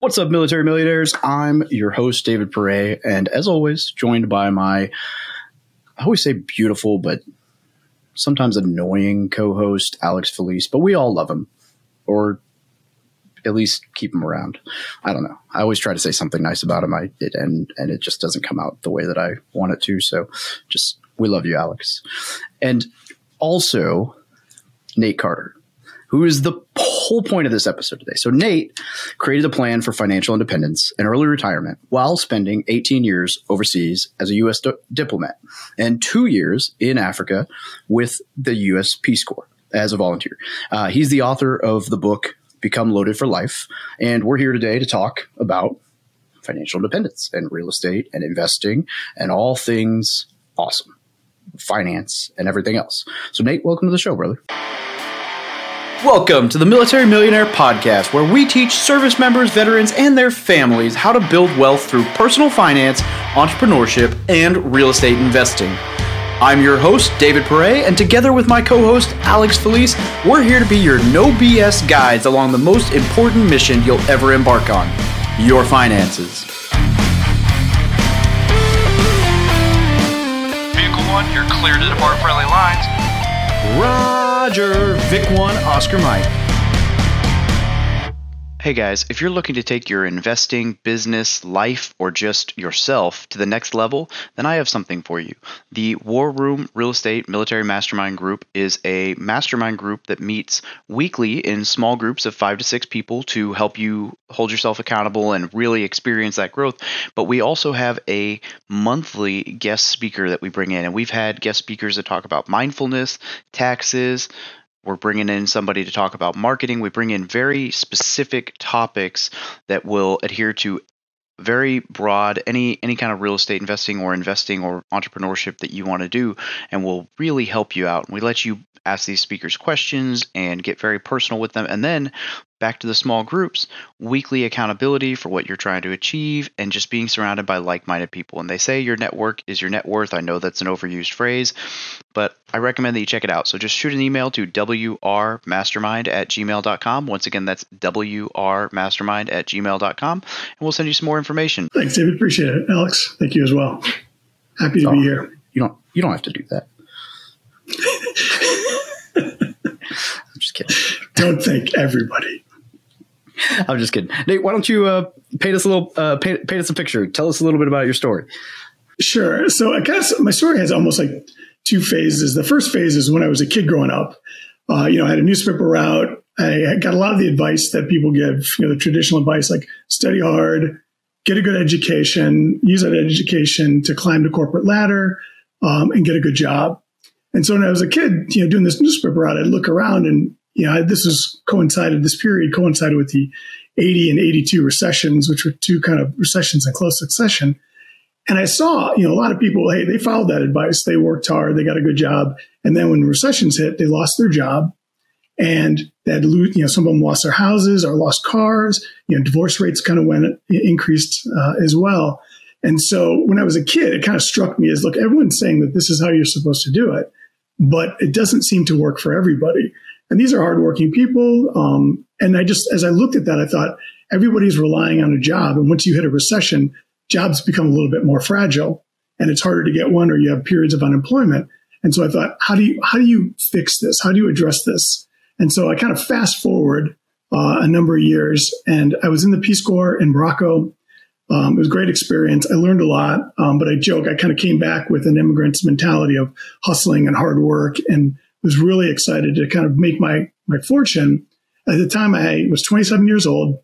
What's up, military millionaires? I'm your host, David Pere, and as always, joined by my, I always say beautiful, but sometimes annoying co host, Alex Felice, but we all love him, or at least keep him around. I don't know. I always try to say something nice about him, I and, and it just doesn't come out the way that I want it to. So just, we love you, Alex. And also, Nate Carter who is the whole point of this episode today. So Nate created a plan for financial independence and early retirement while spending 18 years overseas as a U.S. di- diplomat and two years in Africa with the U.S. Peace Corps as a volunteer. Uh, he's the author of the book Become Loaded for Life, and we're here today to talk about financial independence and real estate and investing and all things awesome, finance and everything else. So Nate, welcome to the show, brother. Welcome to the Military Millionaire Podcast, where we teach service members, veterans, and their families how to build wealth through personal finance, entrepreneurship, and real estate investing. I'm your host, David Pere, and together with my co host, Alex Felice, we're here to be your no BS guides along the most important mission you'll ever embark on your finances. Vehicle 1, you're clear to depart friendly lines. Roger, Vic 1, Oscar Mike. Hey guys, if you're looking to take your investing, business, life, or just yourself to the next level, then I have something for you. The War Room Real Estate Military Mastermind Group is a mastermind group that meets weekly in small groups of five to six people to help you hold yourself accountable and really experience that growth. But we also have a monthly guest speaker that we bring in, and we've had guest speakers that talk about mindfulness, taxes, we're bringing in somebody to talk about marketing. We bring in very specific topics that will adhere to very broad any any kind of real estate investing or investing or entrepreneurship that you want to do and will really help you out. We let you ask these speakers questions and get very personal with them and then back to the small groups, weekly accountability for what you're trying to achieve, and just being surrounded by like minded people. And they say your network is your net worth. I know that's an overused phrase, but I recommend that you check it out. So just shoot an email to wrmastermind at gmail.com. Once again, that's wrmastermind at gmail.com, and we'll send you some more information. Thanks, David. Appreciate it. Alex, thank you as well. Happy to Oh. be here. You don't you don't have to do that. I'm just kidding. Don't thank everybody. I'm just kidding. Nate, why don't you uh, paint us a little uh, paint, paint us a picture? Tell us a little bit about your story. Sure. So I guess my story has almost like two phases. The first phase is when I was a kid growing up. Uh, you know, I had a newspaper route. I got a lot of the advice that people give, you know, the traditional advice like study hard, get a good education, use that education to climb the corporate ladder, um, and get a good job. And so when I was a kid, you know, doing this newspaper route, I'd look around and, you know, this was coincided, this period coincided with the 80 and 82 recessions, which were two kind of recessions in close succession. And I saw, you know, a lot of people, hey, they followed that advice. They worked hard, they got a good job. And then when recessions hit, they lost their job and lose, you know, some of them lost their houses or lost cars. You know, divorce rates kind of went increased uh, as well. And so when I was a kid, it kind of struck me as look, everyone's saying that this is how you're supposed to do it, but it doesn't seem to work for everybody. And these are hardworking people. Um, and I just, as I looked at that, I thought everybody's relying on a job. And once you hit a recession, jobs become a little bit more fragile and it's harder to get one or you have periods of unemployment. And so I thought, how do you, how do you fix this? How do you address this? And so I kind of fast forward uh, a number of years and I was in the Peace Corps in Morocco. Um, it was a great experience. I learned a lot, um, but I joke, I kind of came back with an immigrant's mentality of hustling and hard work and was really excited to kind of make my, my fortune. At the time, I was 27 years old.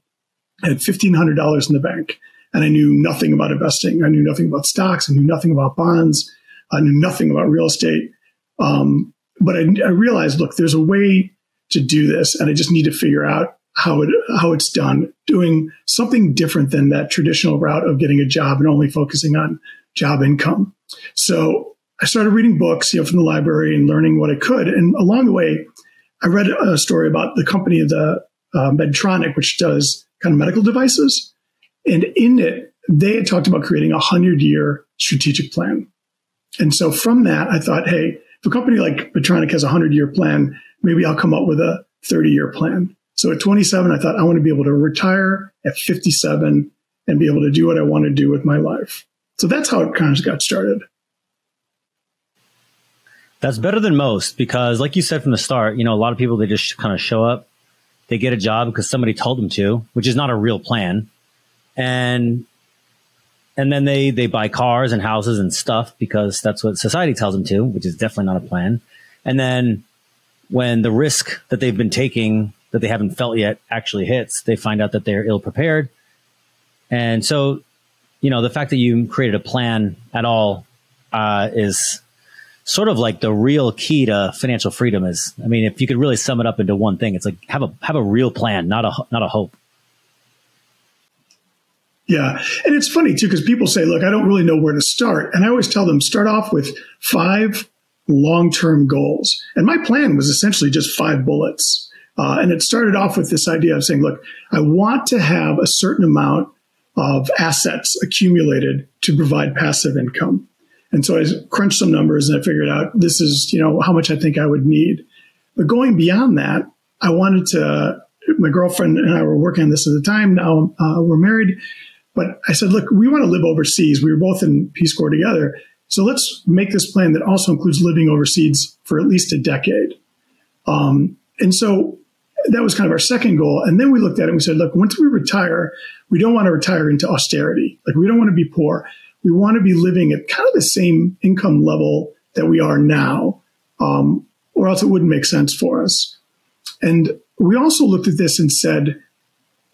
I had $1,500 in the bank and I knew nothing about investing. I knew nothing about stocks. I knew nothing about bonds. I knew nothing about real estate. Um, but I, I realized, look, there's a way to do this, and I just need to figure out how it how it's done. Doing something different than that traditional route of getting a job and only focusing on job income. So I started reading books, you know, from the library and learning what I could. And along the way, I read a story about the company, the uh, Medtronic, which does kind of medical devices. And in it, they had talked about creating a hundred year strategic plan. And so from that, I thought, hey, if a company like Medtronic has a hundred year plan, maybe I'll come up with a 30 year plan. So So at 27, I thought I want to be able to retire at 57 and be able to do what I want to do with my life. So that's how it kind of got started. That's better than most because, like you said from the start, you know, a lot of people, they just kind of show up, they get a job because somebody told them to, which is not a real plan. And and then they they buy cars and houses and stuff because that's what society tells them to, which is definitely not a plan. And then when the risk that they've been taking that they haven't felt yet actually hits, they find out that they're ill prepared. And so, you know, the fact that you created a plan at all uh, is sort of like the real key to financial freedom. Is I mean, if you could really sum it up into one thing, it's like have a have a real plan, not a not a hope. Yeah. And it's funny too, because people say, look, I don't really know where to start. And I always tell them, start off with five long term goals. And my plan was essentially just five bullets. Uh, and it started off with this idea of saying, look, I want to have a certain amount of assets accumulated to provide passive income. And so I crunched some numbers and I figured out this is, you know, how much I think I would need. But going beyond that, I wanted to, my girlfriend and I were working on this at the time. Now uh, we're married. But I said, look, we want to live overseas. We were both in Peace Corps together. So let's make this plan that also includes living overseas for at least a decade. Um, and so that was kind of our second goal. And then we looked at it and we said, look, once we retire, we don't want to retire into austerity. Like we don't want to be poor. We want to be living at kind of the same income level that we are now, um, or else it wouldn't make sense for us. And we also looked at this and said,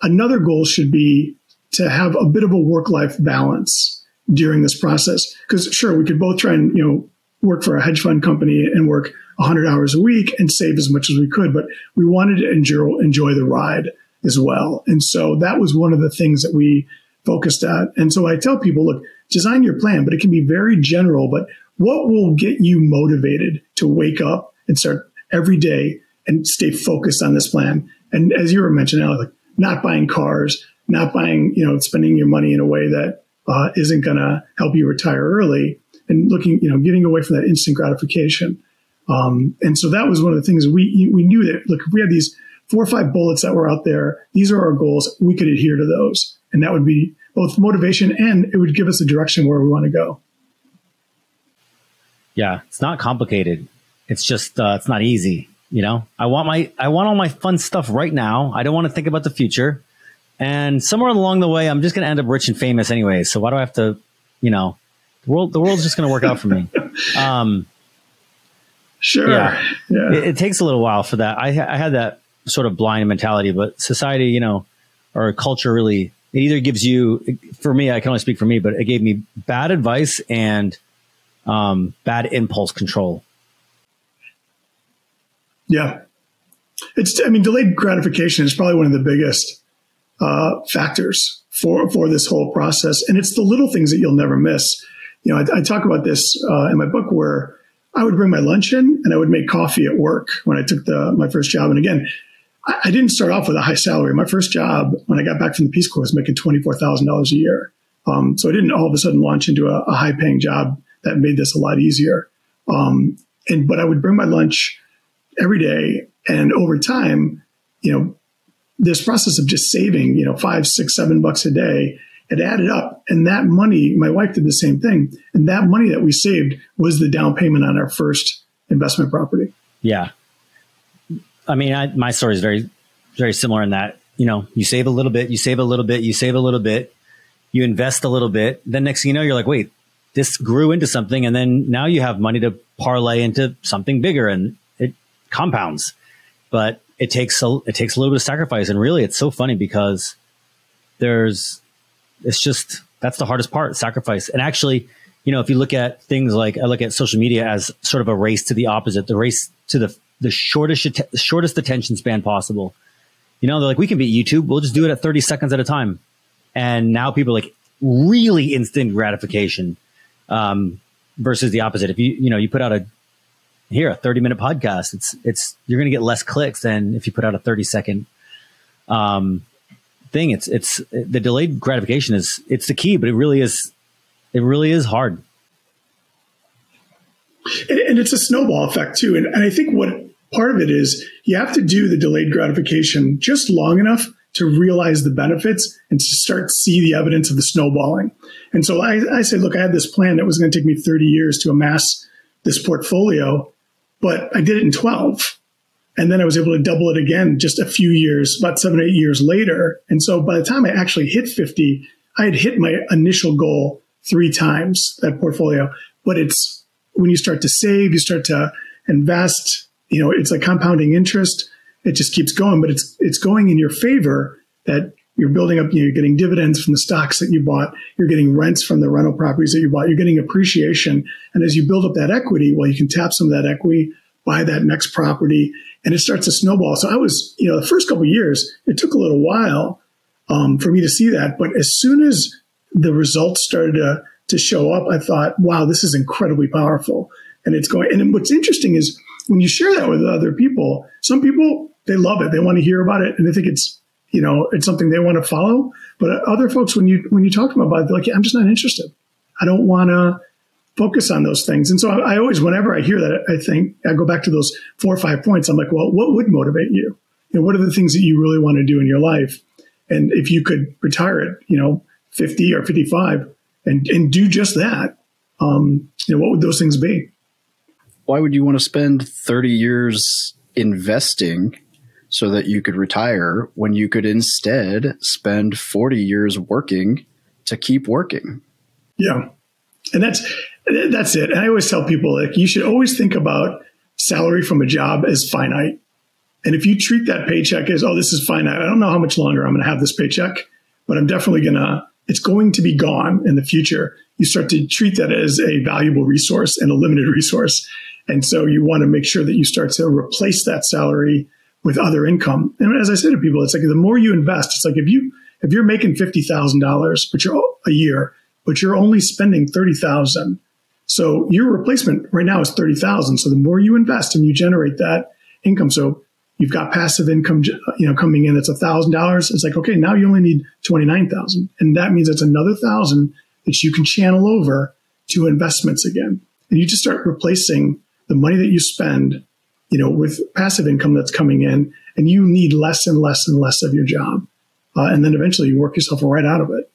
another goal should be to have a bit of a work life balance during this process. Because sure, we could both try and, you know, work for a hedge fund company and work 100 hours a week and save as much as we could, but we wanted to enjoy, enjoy the ride as well. And so that was one of the things that we focused at. And so I tell people, look, design your plan, but it can be very general, but what will get you motivated to wake up and start every day and stay focused on this plan? And as you were mentioning, like not buying cars, not buying, you know, spending your money in a way that uh, not going to help you retire early and looking, you know, getting away from that instant gratification. Um, and so that was one of the things we, we knew that, look, if we had these four or five bullets that were out there, these are our goals. We could adhere to those. And that would be both motivation and it would give us a direction where we want to go. Yeah, it's not complicated. It's just, uh, it's not easy. You know, I want my, I want all my fun stuff right now. I don't want to think about the future. And somewhere along the way, I'm just going to end up rich and famous anyway. So why do I have to, you know, the world, the world's just going to work out for me. Um, sure. Yeah. yeah. It, it, takes a little while for that. I, I had that sort of blind mentality, but society, you know, or culture really, it either gives you, for me, I can only speak for me, but it gave me bad advice and um, bad impulse control. Yeah. It's, I mean, delayed gratification is probably one of the biggest uh, factors for for this whole process, and it's the little things that you'll never miss. You know, I, I talk about this uh, in my book where I would bring my lunch in and I would make coffee at work when I took the my first job. And again, I, didn't start off with a high salary. My first job when I got back from the Peace Corps was making twenty four thousand dollars a year. Um, so I didn't all of a sudden launch into a, a high paying job that made this a lot easier. Um, and but I would bring my lunch every day, and over time, you know, this process of just saving, you know, five, six, seven bucks a day, it added up. And that money, my wife did the same thing. And that money that we saved was the down payment on our first investment property. Yeah. I mean, I, my story is very, very similar in that, you know, you save a little bit, you save a little bit, you save a little bit, you invest a little bit. Then next thing you know, you're like, wait, this grew into something. And then now you have money to parlay into something bigger and it compounds. But it takes a, it takes a little bit of sacrifice. And really, it's so funny because there's, it's just, that's the hardest part, sacrifice. And actually, you know, if you look at things like, I look at social media as sort of a race to the opposite, the race to the, the shortest, shortest attention span possible. You know, they're like, we can beat YouTube. We'll just do it at 30 seconds at a time. And now people like really instant gratification, um, versus the opposite. If you, you know, you put out a here a 30 minute podcast it's it's you're going to get less clicks than if you put out a 30 second um, thing it's it's the delayed gratification is it's the key but it really is it really is hard and, and it's a snowball effect too and, and i think what part of it is you have to do the delayed gratification just long enough to realize the benefits and to start to see the evidence of the snowballing. And so I, I said, look, I had this plan that was going to take me 30 years to amass this portfolio, but I did it in 12. And then I was able to double it again just a few years, about seven, eight years later. And so by the time I actually hit 50, I had hit my initial goal three times that portfolio. But it's when you start to save, you start to invest, you know, it's like compounding interest. It just keeps going, but it's, it's going in your favor that you're building up, you know, you're getting dividends from the stocks that you bought. You're getting rents from the rental properties that you bought. You're getting appreciation. And as you build up that equity, well, you can tap some of that equity, buy that next property, and it starts to snowball. So I was, you know, the first couple years, it took a little while um, for me to see that. But as soon as the results started to, to show up, I thought, wow, this is incredibly powerful. And it's going, and what's interesting is when you share that with other people, some people, they love it. They want to hear about it and they think it's you know, it's something they want to follow. But other folks, when you when you talk to them about it, they're like, yeah, I'm just not interested. I don't want to focus on those things. And so I, I, always, whenever I hear that, I think I go back to those four or five points. I'm like, well, what would motivate you? You know, what are the things that you really want to do in your life? And if you could retire at, you know, 50 or 55 and, and do just that, um, you know, what would those things be? Why would you want to spend 30 years investing so that you could retire when you could instead spend 40 years working to keep working. Yeah. And that's that's it. And I always tell people like you should always think about salary from a job as finite. And if you treat that paycheck as, oh, this is finite, I don't know how much longer I'm going to have this paycheck, but I'm definitely going to, it's going to be gone in the future. You start to treat that as a valuable resource and a limited resource. And so you want to make sure that you start to replace that salary with other income. And as I say to people, it's like the more you invest, it's like if you if you're making fifty thousand dollars, but you're a year, but you're only spending thirty thousand. So your replacement right now is thirty thousand. So the more you invest and you generate that income, so you've got passive income, you know, coming in. It's a thousand dollars. It's like okay, now you only need twenty nine thousand, and that means it's another thousand that you can channel over to investments again, and you just start replacing the money that you spend you know, with passive income that's coming in, and you need less and less and less of your job, uh, and then eventually you work yourself right out of it.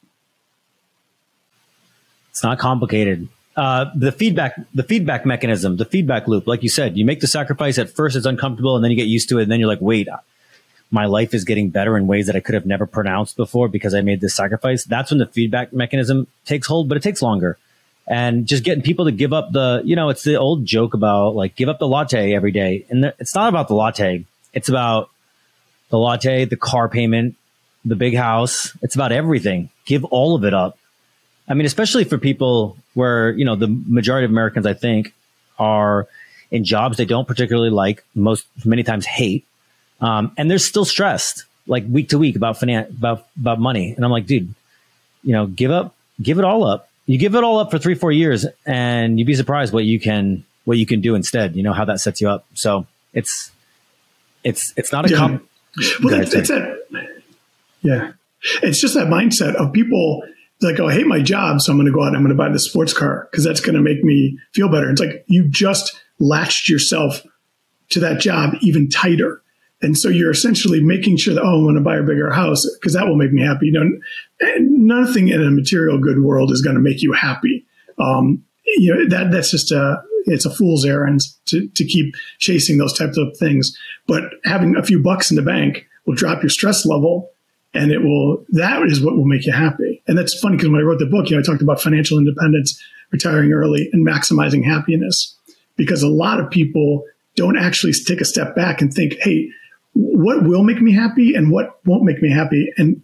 It's not complicated. Uh, the feedback, the feedback mechanism, the feedback loop, like you said, you make the sacrifice at first, it's uncomfortable, and then you get used to it, and then you're like, wait, my life is getting better in ways that I could have never pronounced before because I made this sacrifice. That's when the feedback mechanism takes hold, but it takes longer and just getting people to give up the, you know, it's the old joke about like give up the latte every day. And the, it's not about the latte. It's about the latte, the car payment, the big house. It's about everything. Give all of it up. I mean, especially for people where, you know, the majority of Americans, I think, are in jobs they don't particularly like, most, many times hate. Um, and they're still stressed like week to week about finance, about, about money. And I'm like, dude, you know, give up, give it all up you give it all up for three, four years, and you'd be surprised what you can what you can do instead. You know how that sets you up. So it's it's it's not a yeah. com- well, it's, it's yeah, it's just that mindset of people like, oh, I hate my job, so I'm going to go out and I'm going to buy the sports car because that's going to make me feel better. It's like you just latched yourself to that job even tighter. And so you're essentially making sure that, oh, I want to buy a bigger house because that will make me happy. You know, nothing in a material good world is going to make you happy. Um, you know, that, that's just a, it's a fool's errand to, to keep chasing those types of things. But having a few bucks in the bank will drop your stress level and it will, that is what will make you happy. And that's funny because when I wrote the book, you know, I talked about financial independence, retiring early and maximizing happiness because a lot of people don't actually take a step back and think, Hey, what will make me happy and what won't make me happy. And,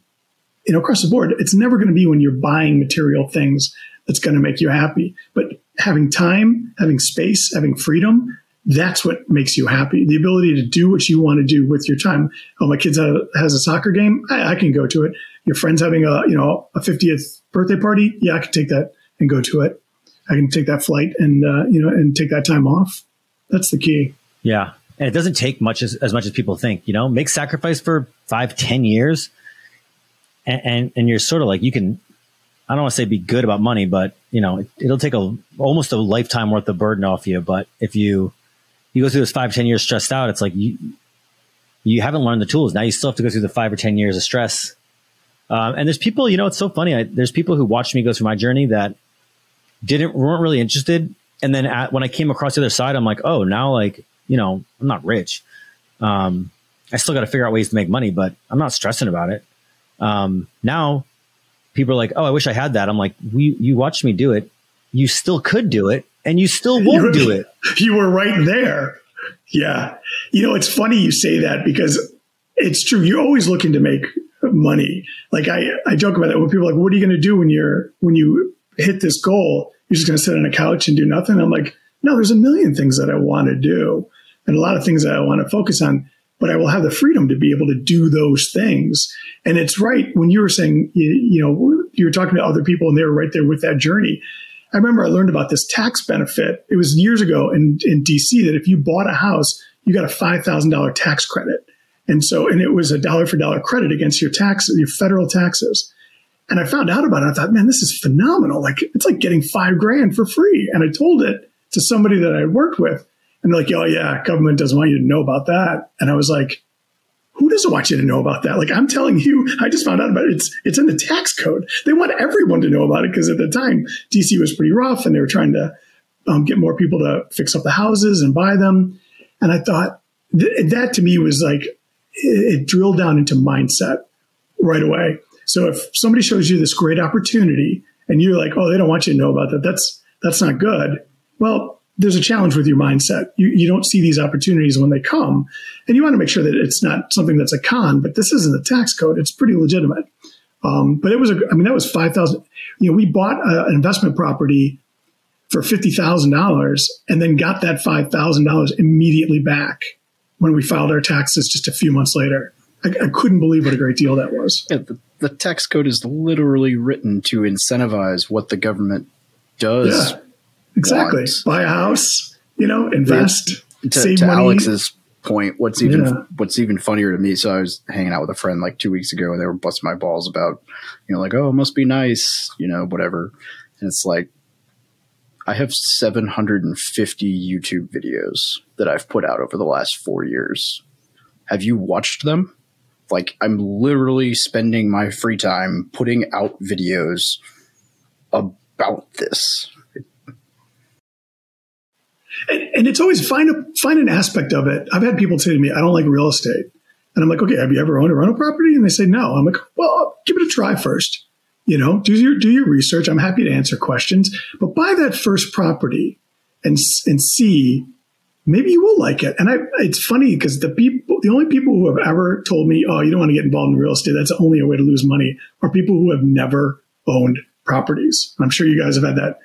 you know, across the board, it's never going to be when you're buying material things that's going to make you happy. But having time, having space, having freedom, that's what makes you happy. The ability to do what you want to do with your time. Oh, my kid's has a soccer game. I, I can go to it. Your friend's having a, you know, a 50th birthday party. Yeah, I can take that and go to it. I can take that flight and, uh, you know, and take that time off. That's the key. Yeah and it doesn't take much as, as much as people think. You know, make sacrifice for five, ten years, and, and, and you're sort of like you can. I don't want to say be good about money, but you know, it, will take a almost a lifetime worth of burden off you. But if you you go through those five ten years stressed out. It's like you you haven't learned the tools. Now you still have to go through the five or ten years of stress. Um, and there's people, you know, it's so funny. I, there's people who watched me go through my journey that didn't weren't really interested. And then at, when I came across the other side, I'm like, oh, now like you know, I'm not rich. Um, I still got to figure out ways to make money, but I'm not stressing about it. Um, now people are like, "Oh, I wish I had that." I'm like, "We, you watched me do it. You still could do it, and you still won't do it. You were right there." Yeah, you know, it's funny you say that because it's true. You're always looking to make money. Like I, I joke about that when people are like, "What are you going to do when you're when you hit this goal? You're just going to sit on a couch and do nothing." I'm like, "No, there's a million things that I want to do, and a lot of things that I want to focus on." but I will have the freedom to be able to do those things. And it's right when you were saying, you, you know, you were talking to other people and they were right there with that journey. I remember I learned about this tax benefit. It was years ago in, in DC that if you bought a house, you got a $5,000 tax credit. And so, and it was a dollar for dollar credit against your taxes, your federal taxes. And I found out about it. I thought, man, this is phenomenal. Like it's like getting five grand for free. And I told it to somebody that I worked with. And they're like, oh, yeah, government doesn't want you to know about that. And I was like, who doesn't want you to know about that? Like I'm telling you, I just found out about it. It's it's in the tax code. They want everyone to know about it because at the time DC was pretty rough and they were trying to um, get more people to fix up the houses and buy them. And I thought th- that to me was like it, it drilled down into mindset right away. So if somebody shows you this great opportunity and you're like, oh, they don't want you to know about that, that's that's not good. Well, there's a challenge with your mindset. You, you don't see these opportunities when they come, and you want to make sure that it's not something that's a con. But this isn't a tax code; it's pretty legitimate. Um, but it was, a, I mean, that was five thousand. You know, we bought a, an investment property for fifty thousand dollars, and then got that five thousand dollars immediately back when we filed our taxes just a few months later. I, I couldn't believe what a great deal that was. Yeah, the, the tax code is literally written to incentivize what the government does. Yeah. Exactly. Want. Buy a house, you know, invest, to, save to money. Alex's point, what's even Yeah. what's even funnier to me. So I was hanging out with a friend like two weeks ago, and they were busting my balls about, you know, like, oh, it must be nice, you know, whatever. And it's like, I have 750 YouTube videos that I've put out over the last four years. Have you watched them? Like, I'm literally spending my free time putting out videos about this. And, and it's always find a find an aspect of it. I've had people say to me, "I don't like real estate," and I'm like, "Okay, have you ever owned a rental property?" And they say, "No." I'm like, "Well, give it a try first. You know, do your do your research. I'm happy to answer questions, but buy that first property and and see." Maybe you will like it. And I, it's funny because the people, the only people who have ever told me, "Oh, you don't want to get involved in real estate. That's only a way to lose money," are people who have never owned properties. I'm sure you guys have had that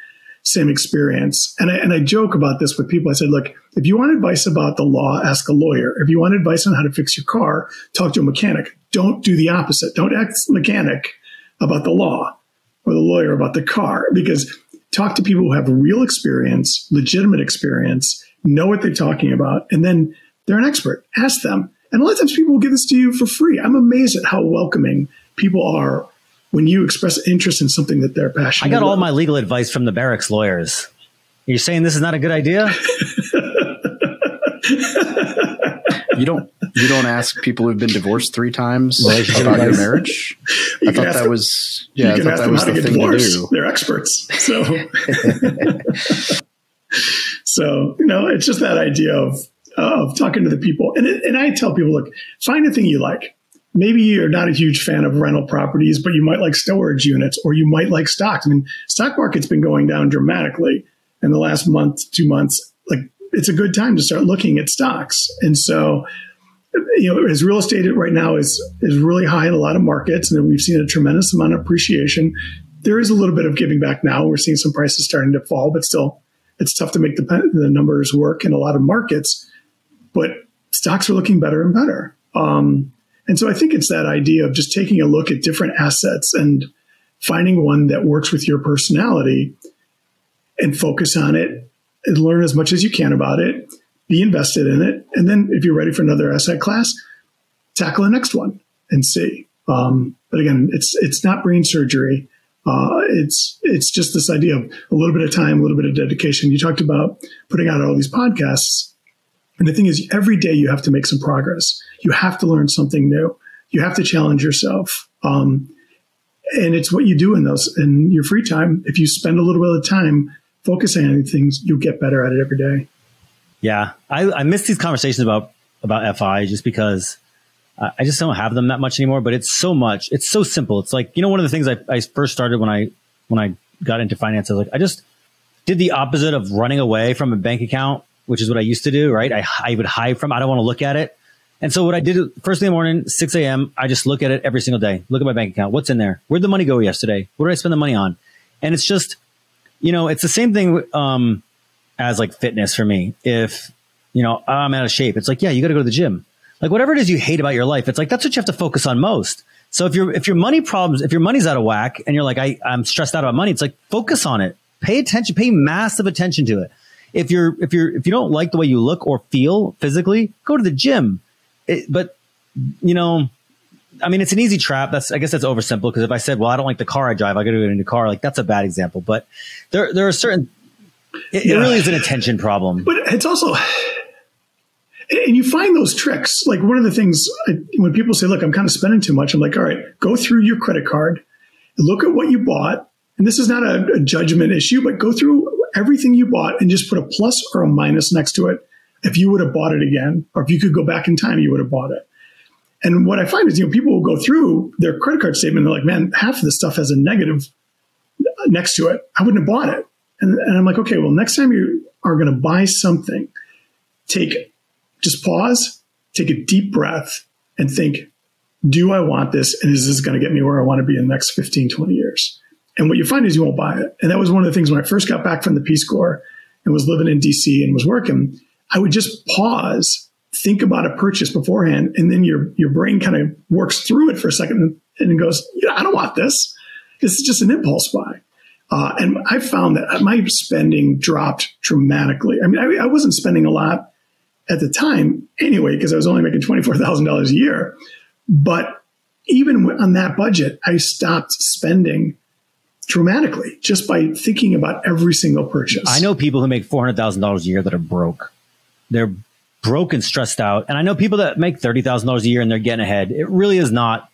same experience. And I, and I joke about this with people. I said, look, if you want advice about the law, ask a lawyer. If you want advice on how to fix your car, talk to a mechanic. Don't do the opposite. Don't ask mechanic about the law or the lawyer about the car because talk to people who have real experience, legitimate experience, know what they're talking about, and then they're an expert. Ask them. And a lot of times people will give this to you for free. I'm amazed at how welcoming people are when you express interest in something that they're passionate I got all my legal advice from the barracks lawyers. You're saying this is not a good idea? You don't you don't ask people who've been divorced three times Relationship about your advice. marriage. You I thought that them- was yeah, I you can thought that was how to the get thing to divorced. do. They're experts. So, so you know, it's just that idea of of talking to the people, and it, and I tell people, look, find a thing you like. Maybe you're not a huge fan of rental properties, but you might like storage units, or you might like stocks. I mean, stock market's been going down dramatically in the last month, two months. Like, it's a good time to start looking at stocks, and so you know, as real estate right now is is really high in a lot of markets, and we've seen a tremendous amount of appreciation. There is a little bit of giving back now. We're seeing some prices starting to fall, but still, it's tough to make the the numbers work in a lot of markets. But stocks are looking better and better, um, and so I think it's that idea of just taking a look at different assets and finding one that works with your personality, and focus on it, and learn as much as you can about it be invested in it, and then if you're ready for another asset class, tackle the next one and see. Um, but again, it's it's not brain surgery. Uh, it's it's just this idea of a little bit of time, a little bit of dedication. You talked about putting out all these podcasts. And the thing is, every day you have to make some progress. You have to learn something new. You have to challenge yourself. Um, and it's what you do in those in your free time. If you spend a little bit of time focusing on things, you'll get better at it every day. Yeah, I, I miss these conversations about about FI just because I just don't have them that much anymore. But it's so much. It's so simple. It's like you know one of the things I, I first started when I when I got into finance. I was like I just did the opposite of running away from a bank account, which is what I used to do. Right? I I would hide from. I don't want to look at it. And so what I did first thing in the morning, 6 a.m., I just look at it every single day. Look at my bank account. What's in there? Where'd the money go yesterday? What did I spend the money on? And it's just, you know, it's the same thing um, as like fitness for me. If, you know, I'm out of shape, it's like, yeah, you got to go to the gym. Like whatever it is you hate about your life, it's like that's what you have to focus on most. So if your if your money problems, if your money's out of whack and you're like, I, I'm stressed out about money, it's like focus on it. Pay attention, pay massive attention to it. If you're if you're if you don't like the way you look or feel physically, go to the gym it, but you know, I mean, it's an easy trap. That's I guess that's oversimple because if I said, well, I don't like the car I drive, I got to get a new car. Like that's a bad example. But there there are certain. It, yeah. it really is an attention problem. But it's also and you find those tricks. Like one of the things I, when people say, "Look, I'm kind of spending too much," I'm like, "All right, go through your credit card, look at what you bought." And this is not a, a judgment issue, but go through everything you bought and just put a plus or a minus next to it if you would have bought it again, or if you could go back in time, you would have bought it. And what I find is, you know, people will go through their credit card statement and they're like, man, half of this stuff has a negative next to it. I wouldn't have bought it. And, and I'm like, okay, well, next time you are going to buy something, take, just pause, take a deep breath and think, do I want this? And is this going to get me where I want to be in the next 15, 20 years? And what you find is you won't buy it. And that was one of the things when I first got back from the Peace Corps and was living in DC and was working, I would just pause, think about a purchase beforehand, and then your your brain kind of works through it for a second and, goes, yeah, I don't want this. This is just an impulse buy. Uh, and I found that my spending dropped dramatically. I mean, I, I wasn't spending a lot at the time anyway, because I was only making $24,000 a year. But even on that budget, I stopped spending dramatically just by thinking about every single purchase. I know people who make $400,000 a year that are broke they're broken, stressed out. And I know people that make thirty thousand dollars a year and they're getting ahead. It really is not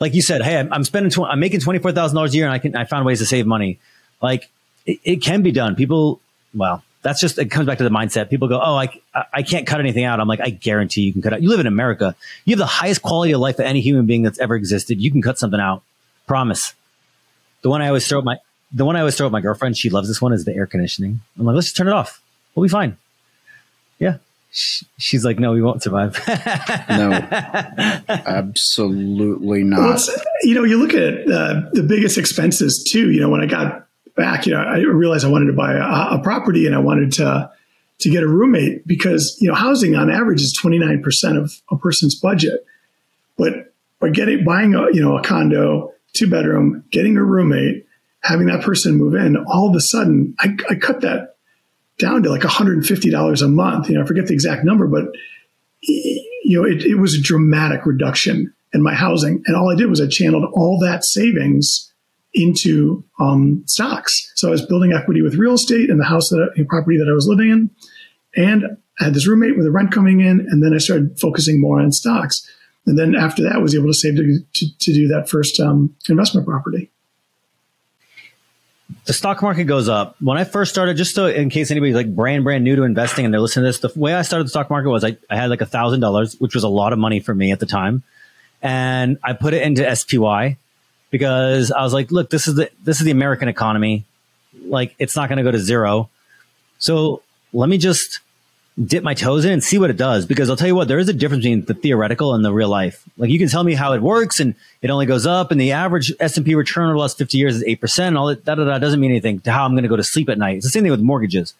like you said. Hey, I'm, I'm spending, tw- I'm making twenty four thousand dollars a year, and I can I found ways to save money. Like it, it, can be done. People, well, that's just it comes back to the mindset. People go, oh, I I can't cut anything out. I'm like, I guarantee you can cut out. You live in America. You have the highest quality of life of any human being that's ever existed. You can cut something out. Promise. The one I always throw at my the one I always throw at my girlfriend. She loves this one. Is the air conditioning. I'm like, let's just turn it off. We'll be fine. Yeah. She's like, no, we won't survive. no, absolutely not. Well, you know, you look at uh, the biggest expenses too. You know, when I got back, you know, I realized I wanted to buy a, a property and I wanted to to get a roommate because you know housing on average is 29 percent of a person's budget. But by getting buying a you know a condo, two bedroom, getting a roommate, having that person move in, all of a sudden I, I cut that down to like $150 a month. You know, I forget the exact number, but you know, it, it was a dramatic reduction in my housing. And all I did was I channeled all that savings into um, stocks. So I was building equity with real estate in the house that property that I was living in, and I had this roommate with the rent coming in, and then I started focusing more on stocks. And then after that, was able to save to, to, to do that first um, investment property. The stock market goes up. When I first started, just so in case anybody's like brand brand new to investing and they're listening to this, the way I started the stock market was I, I had like a thousand dollars, which was a lot of money for me at the time, and I put it into SPY because I was like, look, this is the this is the American economy, like it's not going to go to zero, so let me just dip my toes in and see what it does. Because I'll tell you what, there is a difference between the theoretical and the real life. Like you can tell me how it works and it only goes up and the average S&P return over the last 50 years is 8% and all that, da, da, da, doesn't mean anything to how I'm going to go to sleep at night. It's the same thing with mortgages.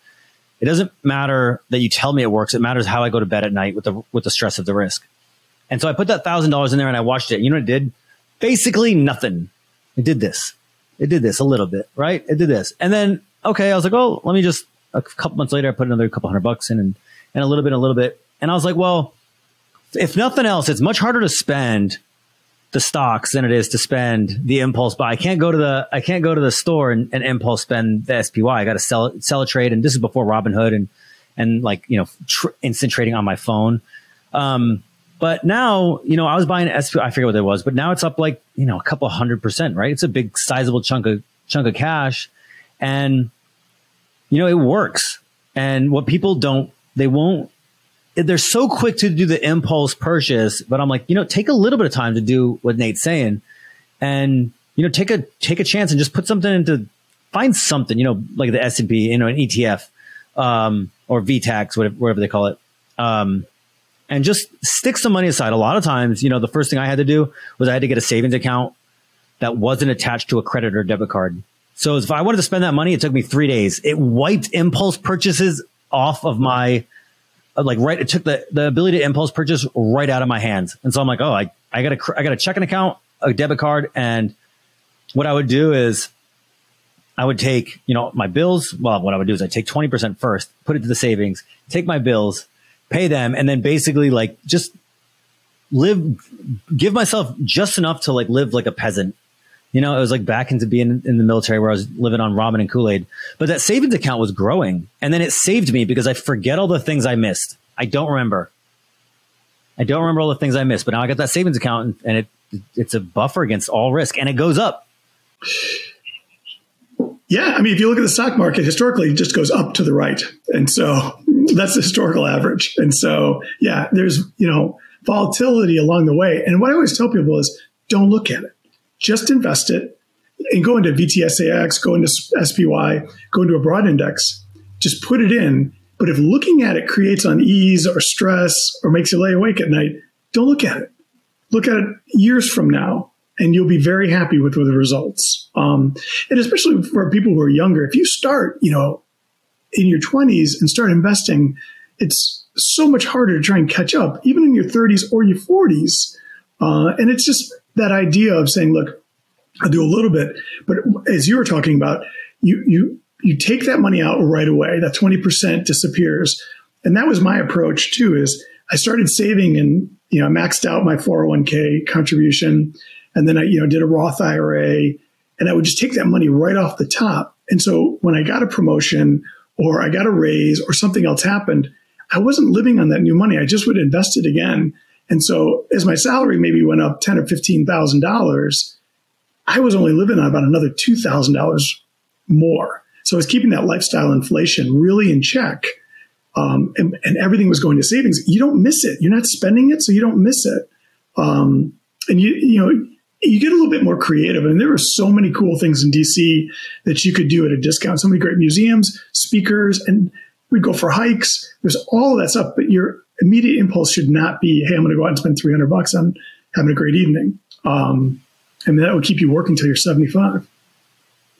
It doesn't matter that you tell me it works. It matters how I go to bed at night with the, with the stress of the risk. And so I put that thousand dollars in there and I watched it. You know what it did? Basically nothing. It did this. It did this a little bit, right? It did this. And then, okay, I was like, oh, let me just a couple months later, I put another couple hundred bucks in and, and a little bit, a little bit. And I was like, well, if nothing else, it's much harder to spend the stocks than it is to spend the impulse buy. I can't go to the, I can't go to the store and, and impulse spend the SPY. I got to sell, sell a trade. And this is before Robinhood and, and like you know tr- instant trading on my phone. Um, but now, you know, I was buying SP, I forget what it was, but now it's up like, you know, a couple hundred percent, right? It's a big sizable chunk of chunk of cash. And, you know, it works. And what people don't, they won't, they're so quick to do the impulse purchase, but I'm like, you know, take a little bit of time to do what Nate's saying and, you know, take a, take a chance and just put something into, find something, you know, like the S&P, you know, an ETF, um, or VTAX, whatever, whatever they call it. Um, and just stick some money aside. A lot of times, you know, the first thing I had to do was I had to get a savings account that wasn't attached to a credit or debit card. So if I wanted to spend that money, it took me three days. It wiped impulse purchases off of my, uh, like, right. It took the, the ability to impulse purchase right out of my hands. And so I'm like, oh, I, I got a, I got a checking account, a debit card. And what I would do is I would take, you know, my bills. Well, what I would do is I take 20% first, put it to the savings, take my bills, pay them, and then basically like just live, give myself just enough to like live like a peasant. You know, it was like back into being in the military where I was living on ramen and Kool Aid. But that savings account was growing, and then it saved me because I forget all the things I missed. I don't remember. I don't remember all the things I missed, but now I got that savings account, and it it's a buffer against all risk, and it goes up. Yeah, I mean, if you look at the stock market historically, it just goes up to the right, and so that's the historical average. And so, yeah, there's you know volatility along the way. And what I always tell people is, don't look at it, just invest it, and go into VTSAX, go into SPY, go into a broad index, just put it in. But if looking at it creates unease or stress or makes you lay awake at night, don't look at it. Look at it years from now and you'll be very happy with, with the results. Um, and especially for people who are younger, if you start, you know, in your 20s and start investing, it's so much harder to try and catch up, even in your 30s or your 40s. Uh, and it's just that idea of saying, look, I'll do a little bit, but as you were talking about, you you you take that money out right away. That 20% disappears. And that was my approach too, is I started saving and, you know, maxed out my 401k contribution. And then I, you know, did a Roth IRA and I would just take that money right off the top. And so when I got a promotion or I got a raise or something else happened, I wasn't living on that new money. I just would invest it again. And so as my salary maybe went up ten or fifteen thousand dollars, I was only living on about another two thousand dollars more. So I was keeping that lifestyle inflation really in check. Um, and, and, everything was going to savings. You don't miss it. You're not spending it, so you don't miss it. Um, and you, you know, you get a little bit more creative. And there were so many cool things in DC that you could do at a discount. So many great museums, speakers, and we'd go for hikes. There's all that stuff, but your immediate impulse should not be, "Hey, I'm going to go out and spend 300 bucks on having a great evening." Um, and that would keep you working until you're 75.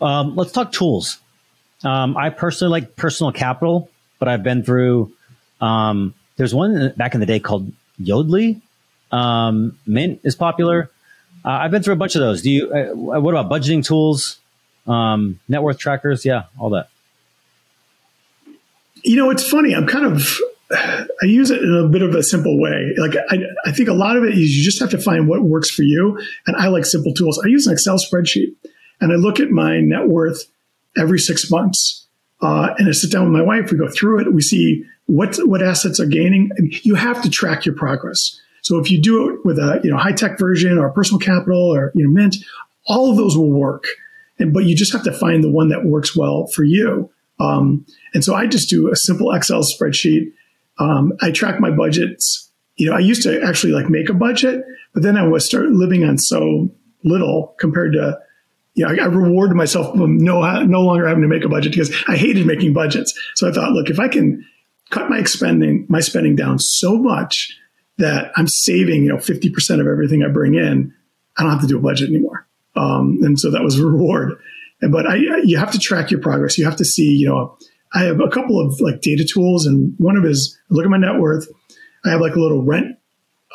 Um, let's talk tools. Um, I personally like personal capital, but I've been through. Um, there's one back in the day called Yodlee. Um, Mint is popular. Uh, I've been through a bunch of those. Do you? Uh, what about budgeting tools, um, net worth trackers? Yeah, all that. You know, it's funny. I'm kind of. I use it in a bit of a simple way. Like I, I think a lot of it is you just have to find what works for you. And I like simple tools. I use an Excel spreadsheet, and I look at my net worth every six months. Uh, and I sit down with my wife. We go through it. We see what what assets are gaining. And you have to track your progress. So if you do it with a you know high tech version or personal capital or you know Mint, all of those will work. And but you just have to find the one that works well for you. Um, and so I just do a simple Excel spreadsheet. Um, I track my budgets. You know, I used to actually like make a budget, but then I was start living on so little compared to you know, I, I rewarded myself from no, no longer having to make a budget because I hated making budgets. So I thought, look, if I can cut my spending, my spending down so much that I'm saving, you know, 50% of everything I bring in. I don't have to do a budget anymore. Um, and so that was a reward. But I, you have to track your progress. You have to see, you know, I have a couple of like data tools and one of is look at my net worth. I have like a little rent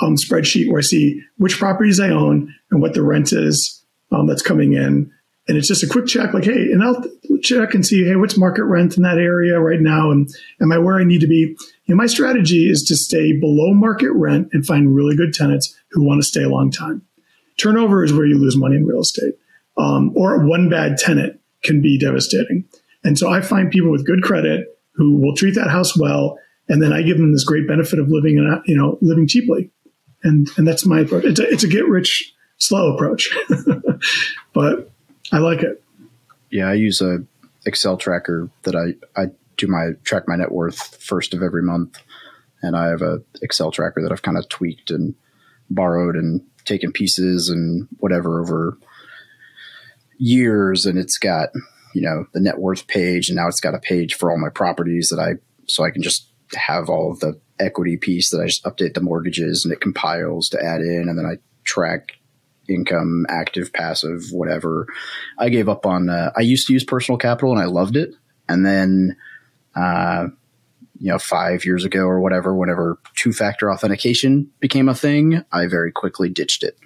um, spreadsheet where I see which properties I own and what the rent is um, that's coming in. And it's just a quick check, like, hey, and I'll check and see, hey, what's market rent in that area right now? And am I where I need to be? Know, my strategy is to stay below market rent and find really good tenants who want to stay a long time. Turnover is where you lose money in real estate. Um, or one bad tenant can be devastating. And so I find people with good credit who will treat that house well, and then I give them this great benefit of living in you know living cheaply, and and that's my approach. It's a, it's a get rich slow approach, but I like it. Yeah, I use a Excel tracker that I I do my track my net worth first of every month, and I have a Excel tracker that I've kind of tweaked and borrowed and taken pieces and whatever over years, and it's got you know the net worth page, and now it's got a page for all my properties that I so I can just have all of the equity piece that I just update the mortgages and it compiles to add in, and then I track income, active, passive, whatever. I gave up on. Uh, I used to use Personal Capital and I loved it, and then, uh, you know, five years ago or whatever, whenever two factor authentication became a thing, I very quickly ditched it.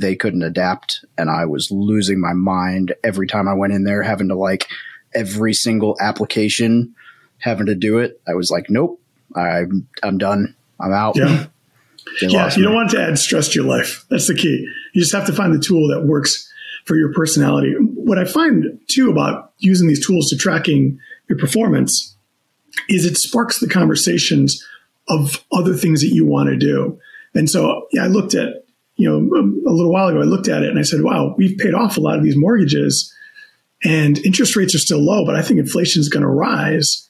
They couldn't adapt, and I was losing my mind every time I went in there, having to like every single application, having to do it. I was like, nope, I'm I'm done. I'm out. Yeah. yeah, you don't want to add stress to your life. That's the key. You just have to find the tool that works for your personality. What I find too about using these tools to tracking your performance is it sparks the conversations of other things that you want to do. And so, yeah, I looked at, you know, a little while ago, I looked at it and I said, wow, we've paid off a lot of these mortgages and interest rates are still low, but I think inflation is going to rise.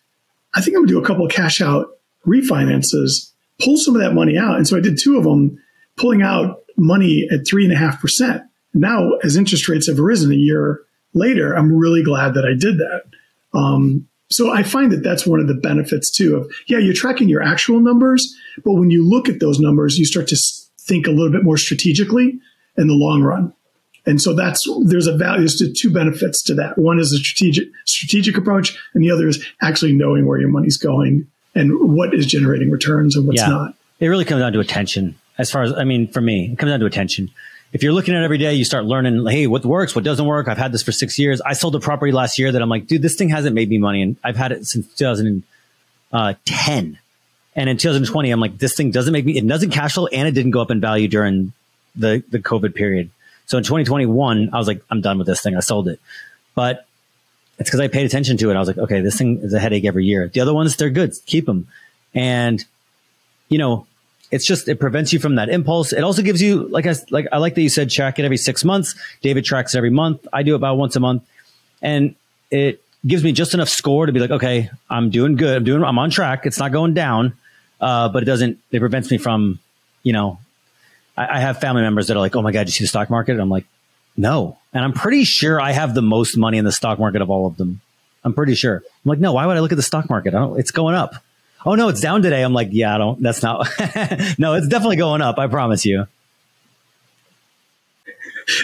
I think I'm going to do a couple of cash out refinances pull some of that money out. And so I did two of them, pulling out money at three and a half percent. Now, as interest rates have risen a year later, I'm really glad that I did that. Um, so I find that that's one of the benefits too of, yeah, you're tracking your actual numbers, but when you look at those numbers, you start to think a little bit more strategically in the long run. And so that's there's a value. There's two benefits to that. One is a strategic strategic approach, and the other is actually knowing where your money's going and what is generating returns and what's yeah. not. It really comes down to attention. As far as, I mean, for me, it comes down to attention. If you're looking at it every day, you start learning, hey, what works, what doesn't work. I've had this for six years. I sold a property last year that I'm like, dude, this thing hasn't made me money. And I've had it since 2010. Uh, And in 2020, I'm like, this thing doesn't make me, it doesn't cash flow and it didn't go up in value during the, the COVID period. So in 2021, I was like, I'm done with this thing. I sold it. But it's because I paid attention to it. I was like, okay, this thing is a headache every year. The other ones, they're good. Keep them. And, you know, it's just, it prevents you from that impulse. It also gives you, like I, like, I like that you said, track it every six months. David tracks it every month. I do about once a month. And it gives me just enough score to be like, okay, I'm doing good. I'm doing, I'm on track. It's not going down. Uh, but it doesn't, it prevents me from, you know, I, I have family members that are like, oh my God, you see the stock market? And I'm like, no. And I'm pretty sure I have the most money in the stock market of all of them. I'm pretty sure. I'm like, no, why would I look at the stock market? I don't, it's going up. Oh no, it's down today. I'm like, yeah, I don't, that's not, no, it's definitely going up. I promise you.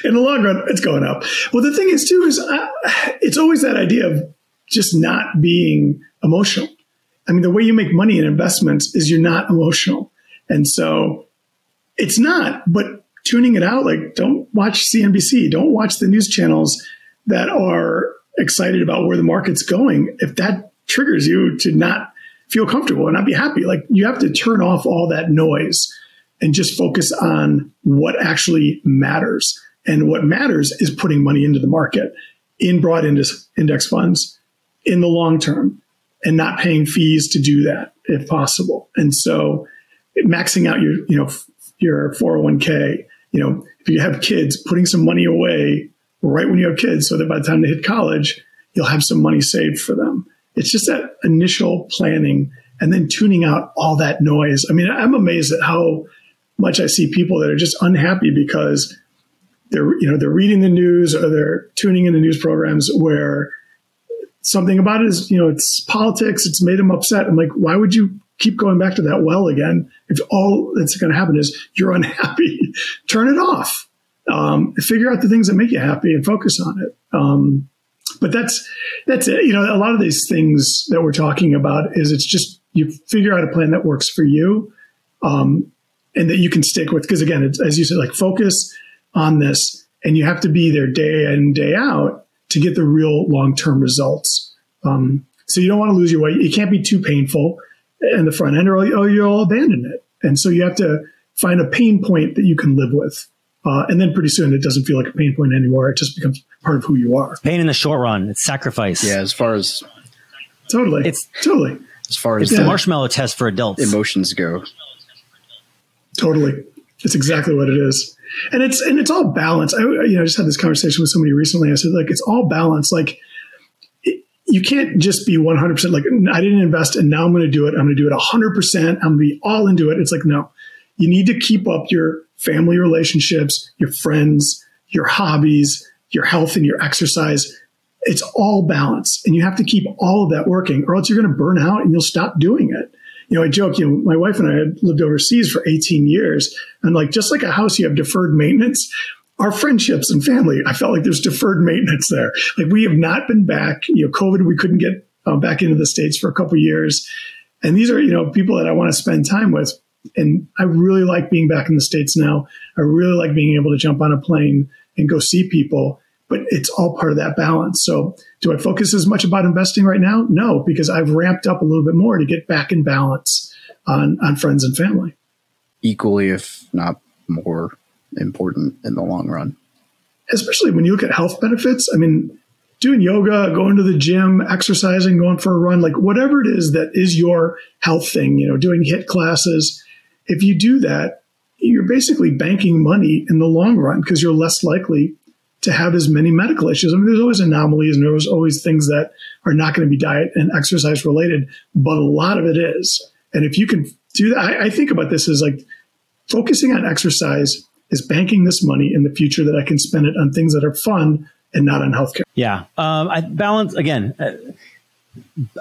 In the long run, it's going up. Well, the thing is too, is uh, it's always that idea of just not being emotional. I mean, the way you make money in investments is you're not emotional. And so it's not, but tuning it out. Like, don't watch CNBC. Don't watch the news channels that are excited about where the market's going. If that triggers you to not feel comfortable and not be happy, like you have to turn off all that noise and just focus on what actually matters. And what matters is putting money into the market in broad index, funds in the long term and not paying fees to do that if possible. And so maxing out your, you know, your 401k you know, if you have kids, putting some money away right when you have kids so that by the time they hit college, you'll have some money saved for them. It's just that initial planning and then tuning out all that noise. I mean, I'm amazed at how much I see people that are just unhappy because they're, you know, they're reading the news or they're tuning into news programs where something about it is, you know, it's politics. It's made them upset. I'm like, why would you keep going back to that well again. If all that's going to happen is you're unhappy, turn it off. Um, figure out the things that make you happy and focus on it. Um, but that's that's it. You know, a lot of these things that we're talking about is it's just you figure out a plan that works for you, um, and that you can stick with. Because again, as you said, like focus on this, and you have to be there day in day out to get the real long term results. Um, so you don't want to lose your weight. It can't be too painful in the front end, or, or you'll abandon it. And so you have to find a pain point that you can live with. Uh, and then pretty soon it doesn't feel like a pain point anymore. It just becomes part of who you are. Pain in the short run. It's sacrifice. Yeah. As far as totally. It's totally, as far as it's the Yeah. marshmallow test for adults. emotions go. totally. It's exactly what it is, and it's and it's all balance. I you know I just had this conversation with somebody recently. I said like it's all balance. Like it, you can't just be one hundred percent like I didn't invest and now I'm going to do it. I'm going to do it hundred percent. I'm going to be all into it. It's like no, you need to keep up your family relationships, your friends, your hobbies, your health, and your exercise. It's all balance, and you have to keep all of that working, or else you're going to burn out and you'll stop doing it. You know, I joke. You know, my wife and I had lived overseas for 18 years, and like just like a house, you have deferred maintenance. Our friendships and family, I felt like there's deferred maintenance there. Like we have not been back. You know, COVID, we couldn't get uh, back into the states for a couple years, and these are you know people that I want to spend time with. And I really like being back in the states now. I really like being able to jump on a plane and go see people but it's all part of that balance. So, do I focus as much about investing right now? No, because I've ramped up a little bit more to get back in balance on on friends and family. Equally, if not more important in the long run. Especially when you look at health benefits. I mean, doing yoga, going to the gym, exercising, going for a run, like whatever it is that is your health thing, you know, doing HIIT classes. If you do that, you're basically banking money in the long run because you're less likely to have as many medical issues. I mean, there's always anomalies and there's always things that are not going to be diet and exercise related, but a lot of it is. And if you can do that, I, I think about this as like focusing on exercise is banking this money in the future that I can spend it on things that are fun and not on healthcare. Yeah. Um, I balance again. Uh,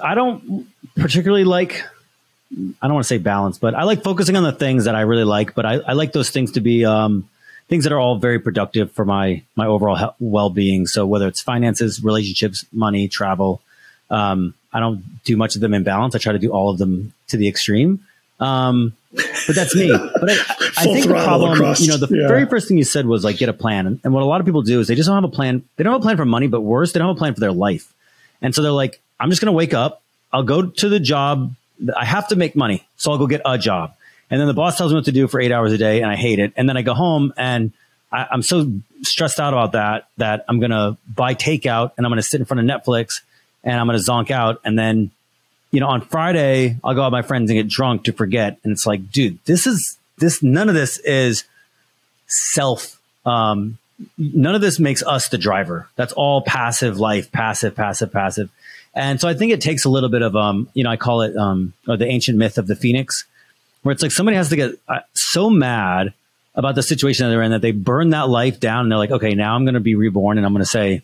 I don't particularly like. I don't want to say balance, but I like focusing on the things that I really like. But I, I like those things to be um, things that are all very productive for my my overall well being. So whether it's finances, relationships, money, travel, um, I don't do much of them in balance. I try to do all of them to the extreme. Um, but that's me. But I, I think the problem, across, you know, the yeah. very first thing you said was like get a plan. And, and what a lot of people do is they just don't have a plan. They don't have a plan for money, but worse, they don't have a plan for their life. And so they're like, I'm just going to wake up. I'll go to the job. I have to make money. So I'll go get a job. And then the boss tells me what to do for eight hours a day and I hate it. And then I go home and I, I'm so stressed out about that, that I'm going to buy takeout and I'm going to sit in front of Netflix and I'm going to zonk out. And then, you know, on Friday, I'll go out with my friends and get drunk to forget. And it's like, dude, this is this, none of this is self, um, none of this makes us the driver. That's all passive life, passive, passive, passive. And so I think it takes a little bit of, um, you know, I call it, um, the ancient myth of the phoenix, where it's like somebody has to get uh, so mad about the situation that they're in that they burn that life down and they're like, okay, now I'm going to be reborn and I'm going to say,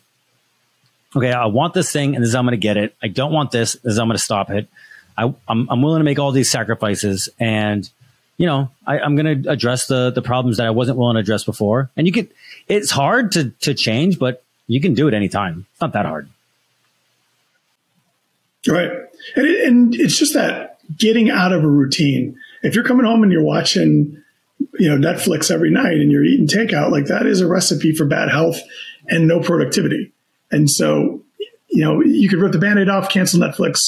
okay, I want this thing and this is how I'm going to get it. I don't want this. This is how I'm going to stop it. I, I'm, I'm willing to make all these sacrifices and, you know, I, I'm going to address the, the problems that I wasn't willing to address before. And you can, it's hard to, to change, but you can do it anytime. It's not that hard. Right. And, it, and it's just that getting out of a routine. If you're coming home and you're watching, you know, Netflix every night and you're eating takeout, like that is a recipe for bad health and no productivity. And so, you know, you could rip the band-aid off, cancel Netflix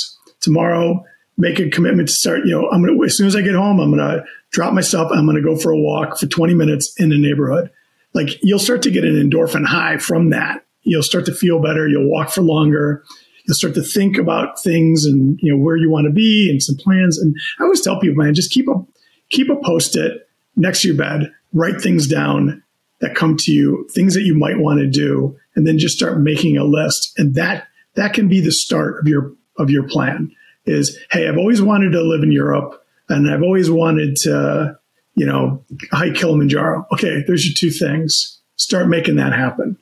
tomorrow, make a commitment to start, you know, I'm to, as soon as I get home, I'm to drop myself. I'm to go for a walk for 20 minutes in the neighborhood. Like you'll start to get an endorphin high from that. You'll start to feel better. You'll walk for longer. You'll start to think about things and, you know, where you want to be and some plans. And I always tell people, man, just keep a, keep a post-it next to your bed, write things down that come to you, things that you might want to do, and then just start making a list. And that, that can be the start of your, of your plan is, Hey, I've always wanted to live in Europe and I've always wanted to, you know, hike Kilimanjaro. Okay. There's your two things. Start making that happen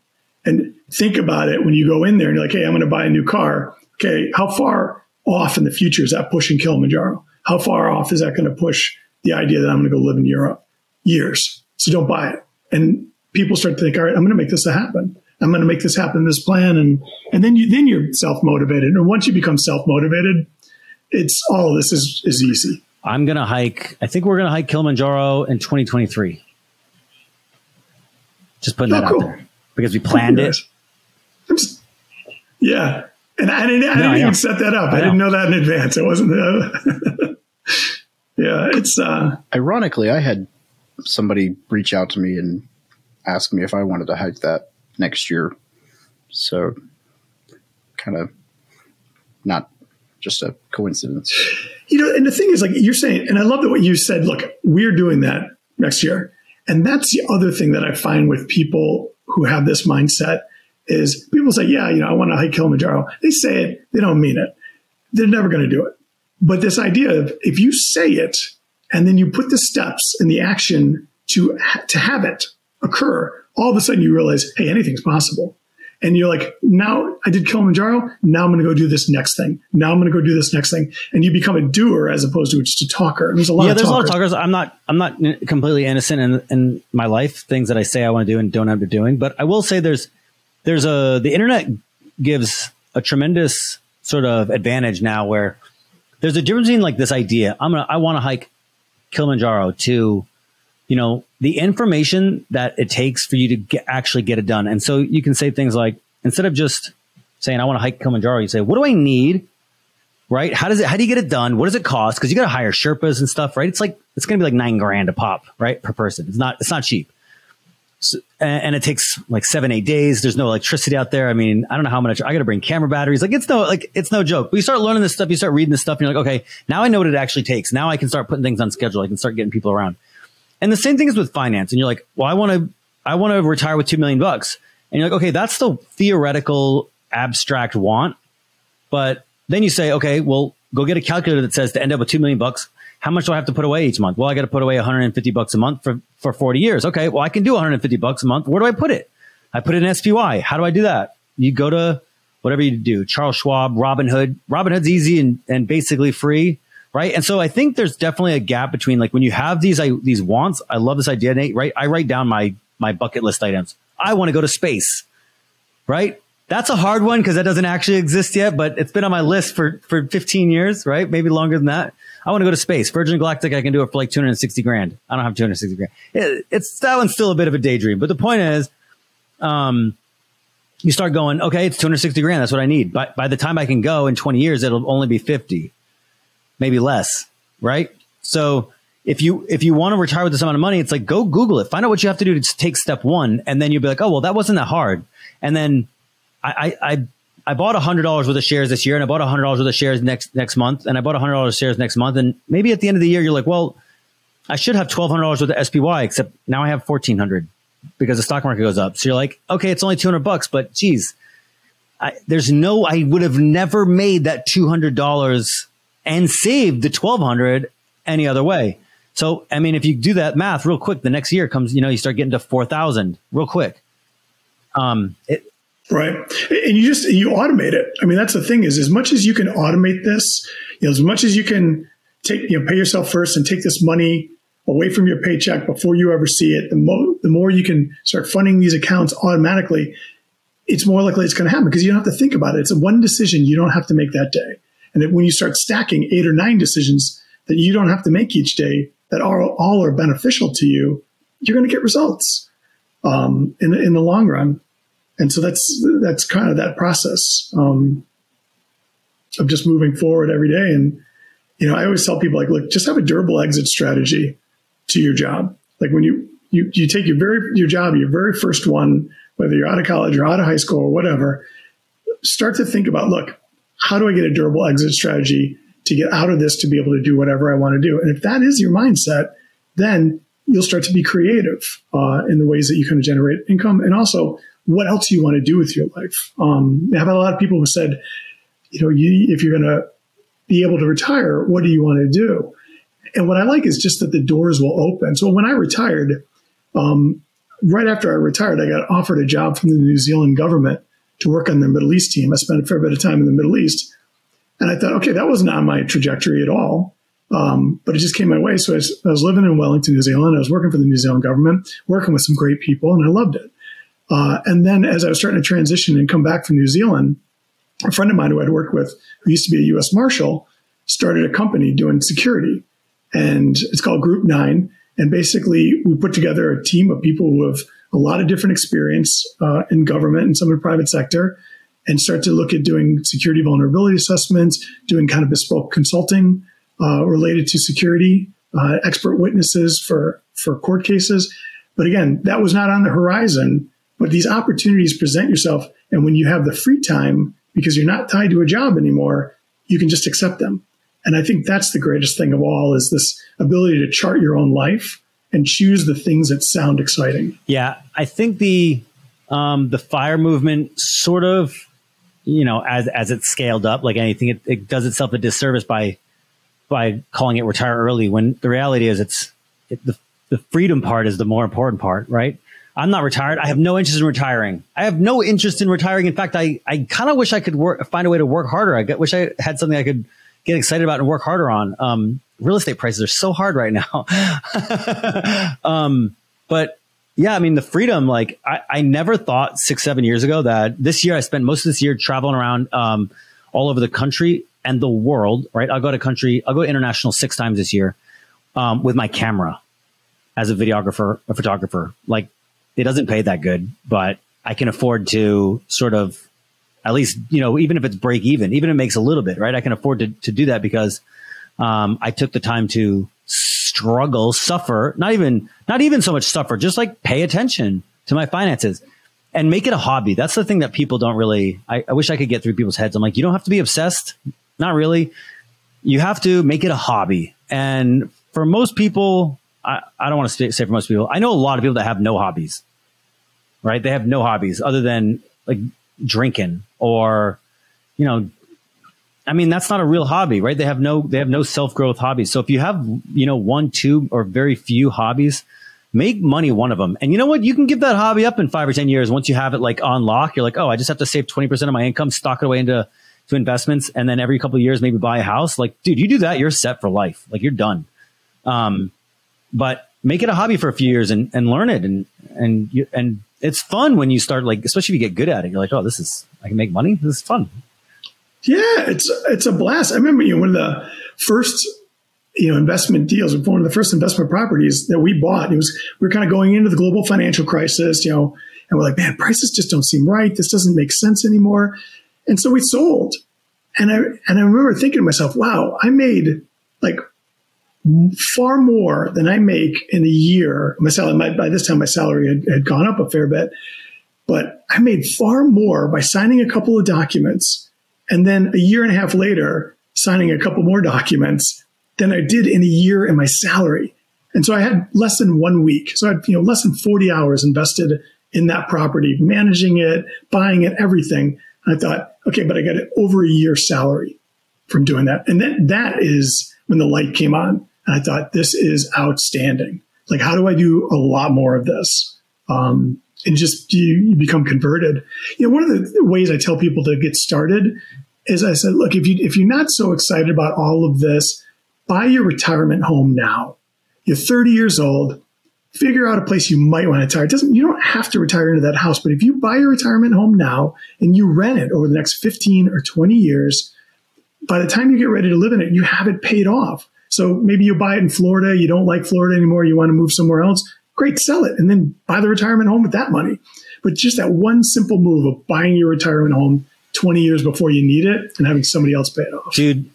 and think about it when you go in there and you're like, Hey, I'm going to buy a new car. Okay. How far off in the future is that pushing Kilimanjaro? How far off is that going to push the idea that I'm going to go live in Europe? Years. So don't buy it. And people start to think, all right, I'm going to make this happen. I'm going to make this happen, this plan. And, and then you, then you're self-motivated. And once you become self-motivated, it's all this is, is easy. I'm going to hike. I think we're going to hike Kilimanjaro in 2023. Just putting Oh, that cool. out there because we planned it. I'm just- yeah. And I didn't, I No, didn't I even set that up. I, I didn't know. know that in advance. It wasn't, uh, yeah, it's, uh, Ironically, I had somebody reach out to me and ask me if I wanted to hike that next year. So, kind of not just a coincidence. You know, and the thing is, like you're saying, and I love that what you said. Look, we're doing that next year, and that's the other thing that I find with people who have this mindset is people say, "Yeah, you know, I want to hike Kilimanjaro." They say it, they don't mean it. They're never going to do it. But this idea of if you say it and then you put the steps and the action to to have it occur, all of a sudden you realize, hey, anything's possible. And you're like, now I did Kilimanjaro. Now I'm going to go do this next thing. Now I'm going to go do this next thing. And you become a doer as opposed to just a talker. And there's a lot yeah, of there's talkers. a lot of talkers. I'm not, I'm not completely innocent in, in my life, things that I say I want to do and don't end up doing. But I will say there's, there's a, the internet gives a tremendous sort of advantage now where there's a difference between like this idea. I'm to, I want to hike Kilimanjaro to, you know, the information that it takes for you to get, actually get it done. And so you can say things like, instead of just saying, I want to hike Kilimanjaro, you say, what do I need? Right? How does it, how do you get it done? What does it cost? Cause you got to hire Sherpas and stuff, right? It's like, it's going to be like nine grand a pop, right? Per person. It's not, it's not cheap. So, and, and it takes like seven, eight days. There's no electricity out there. I mean, I don't know how much I got to bring camera batteries. Like it's no, like it's no joke. But you start learning this stuff, you start reading this stuff and you're like, okay, now I know what it actually takes. Now I can start putting things on schedule. I can start getting people around. And the same thing is with finance. And you're like, well, I want to, I want to retire with 2 million bucks. And you're like, okay, that's the theoretical abstract want. But then you say, okay, well, go get a calculator that says to end up with 2 million bucks. How much do I have to put away each month? Well, I got to put away 150 bucks a month for, for 40 years. Okay. Well, I can do 150 bucks a month. Where do I put it? I put it in SPY. How do I do that? You go to whatever you do, Charles Schwab, Robinhood. Robinhood's easy and, and basically free right? And so I think there's definitely a gap between like when you have these I, these wants. I love this idea, Nate. Right? I write down my my bucket list items. I want to go to space, right? That's a hard one because that doesn't actually exist yet, but it's been on my list for for 15 years, right? Maybe longer than that. I want to go to space. Virgin Galactic, I can do it for like 260 grand. I don't have 260 grand. It, it's that one's still a bit of a daydream, but the point is, um, you start going, okay, it's 260 grand. That's what I need. But by the time I can go in 20 years, it'll only be 50 maybe less, right? So if you if you want to retire with this amount of money, it's like go Google it, find out what you have to do to take step one, and then you'll be like, oh well, that wasn't that hard. And then I I I, bought hundred dollars worth of shares this year, and I bought hundred dollars worth of shares next next month, and I bought hundred dollars shares next month, and maybe at the end of the year, you're like, well, I should have twelve hundred dollars worth of SPY, except now I have fourteen hundred because the stock market goes up. So you're like, okay, it's only two hundred bucks, but geez, I, there's no, I would have never made that two hundred dollars and save the 1200 any other way. So, I mean, if you do that math real quick, the next year comes, you know, you start getting to 4,000 real quick. Um, it, right. And you just, you automate it. I mean, that's the thing is as much as you can automate this, you know, as much as you can take, you know, pay yourself first and take this money away from your paycheck before you ever see it, the more, the more you can start funding these accounts automatically, it's more likely it's going to happen because you don't have to think about it. It's one decision you don't have to make that day. And that when you start stacking eight or nine decisions that you don't have to make each day that are all are beneficial to you, you're going to get results um, in in the long run. And so that's that's kind of that process um, of just moving forward every day. And you know, I always tell people like, look, just have a durable exit strategy to your job. Like when you you you take your very your job, your very first one, whether you're out of college or out of high school or whatever, start to think about, look, how do I get a durable exit strategy to get out of this to be able to do whatever I want to do? And if that is your mindset, then you'll start to be creative uh, in the ways that you kind of generate income and also what else you want to do with your life. Um, I have had a lot of people who said, you know, you, if you're going to be able to retire, what do you want to do? And what I like is just that the doors will open. So when I retired, um, right after I retired, I got offered a job from the New Zealand government to work on the Middle East team. I spent a fair bit of time in the Middle East. And I thought, okay, that wasn't on my trajectory at all. Um, but it just came my way. So I was, I was, living in Wellington, New Zealand. I was working for the New Zealand government, working with some great people, and I loved it. Uh, and then as I was starting to transition and come back from New Zealand, a friend of mine who I'd worked with, who used to be a U.S. Marshal, started a company doing security. And it's called Group Nine. And basically, we put together a team of people who have a lot of different experience uh, in government and some in the private sector and start to look at doing security vulnerability assessments, doing kind of bespoke consulting uh, related to security, uh, expert witnesses for, for court cases. But again, that was not on the horizon. But these opportunities present yourself. And when you have the free time, because you're not tied to a job anymore, you can just accept them. And I think that's the greatest thing of all is this ability to chart your own life and choose the things that sound exciting. Yeah, I think the um, the fire movement sort of, you know, as as it scaled up, like anything, it, it does itself a disservice by by calling it retire early. When the reality is, it's it, the the freedom part is the more important part, right? I'm not retired. I have no interest in retiring. I have no interest in retiring. In fact, I, I kind of wish I could work, find a way to work harder. I wish I had something I could get excited about and work harder on. Um, real estate prices are so hard right now. um, but yeah, I mean, the freedom, like I, I never thought six, seven years ago that this year I spent most of this year traveling around, um, all over the country and the world, right? I'll go to country, I'll go international six times this year, um, with my camera as a videographer, a photographer. Like it doesn't pay that good, but I can afford to sort of at least, you know, even if it's break even, even if it makes a little bit, right? I can afford to, to do that because um, I took the time to struggle, suffer, not even, not even so much suffer, just like pay attention to my finances and make it a hobby. That's the thing that people don't really, I, I wish I could get through people's heads. I'm like, you don't have to be obsessed. Not really. You have to make it a hobby. And for most people, I, I don't want to say for most people, I know a lot of people that have no hobbies right? They have no hobbies other than like drinking or, you know, I mean, that's not a real hobby, right? They have no, they have no self growth hobbies. So if you have, you know, one, two, or very few hobbies, make money one of them. And you know what? You can give that hobby up in five or 10 years. Once you have it like on lock, you're like, oh, I just have to save 20% of my income, stock it away into, to investments. And then every couple of years, maybe buy a house. Like, dude, you do that, you're set for life. Like you're done. Um, but make it a hobby for a few years and, and learn it and, and you, and it's fun when you start like, especially if you get good at it. You're like, oh, this is I can make money. This is fun. Yeah, it's it's a blast. I remember you know, one of the first you know investment deals, one of the first investment properties that we bought. It was we were kind of going into the global financial crisis, you know, and we're like, man, prices just don't seem right. This doesn't make sense anymore. And so we sold. And I and I remember thinking to myself, wow, I made like far more than I make in a year. My salary, my, by this time, my salary had, had gone up a fair bit, but I made far more by signing a couple of documents and then a year and a half later, signing a couple more documents than I did in a year in my salary. And so I had less than one week. So I had, you know, less than 40 hours invested in that property, managing it, buying it, everything. And I thought, okay, but I got over a year's salary from doing that. And that, that is when the light came on. And I thought, this is outstanding. Like, how do I do a lot more of this? Um, and just you, you become converted. You know, one of the ways I tell people to get started is I said, look, if you if you're not so excited about all of this, buy your retirement home now. You're 30 years old. Figure out a place you might want to retire. It doesn't you don't have to retire into that house, but if you buy your retirement home now and you rent it over the next 15 or 20 years, by the time you get ready to live in it, you have it paid off. So maybe you buy it in Florida, you don't like Florida anymore, you want to move somewhere else. Great, sell it and then buy the retirement home with that money. But just that one simple move of buying your retirement home 20 years before you need it and having somebody else pay it off. Dude,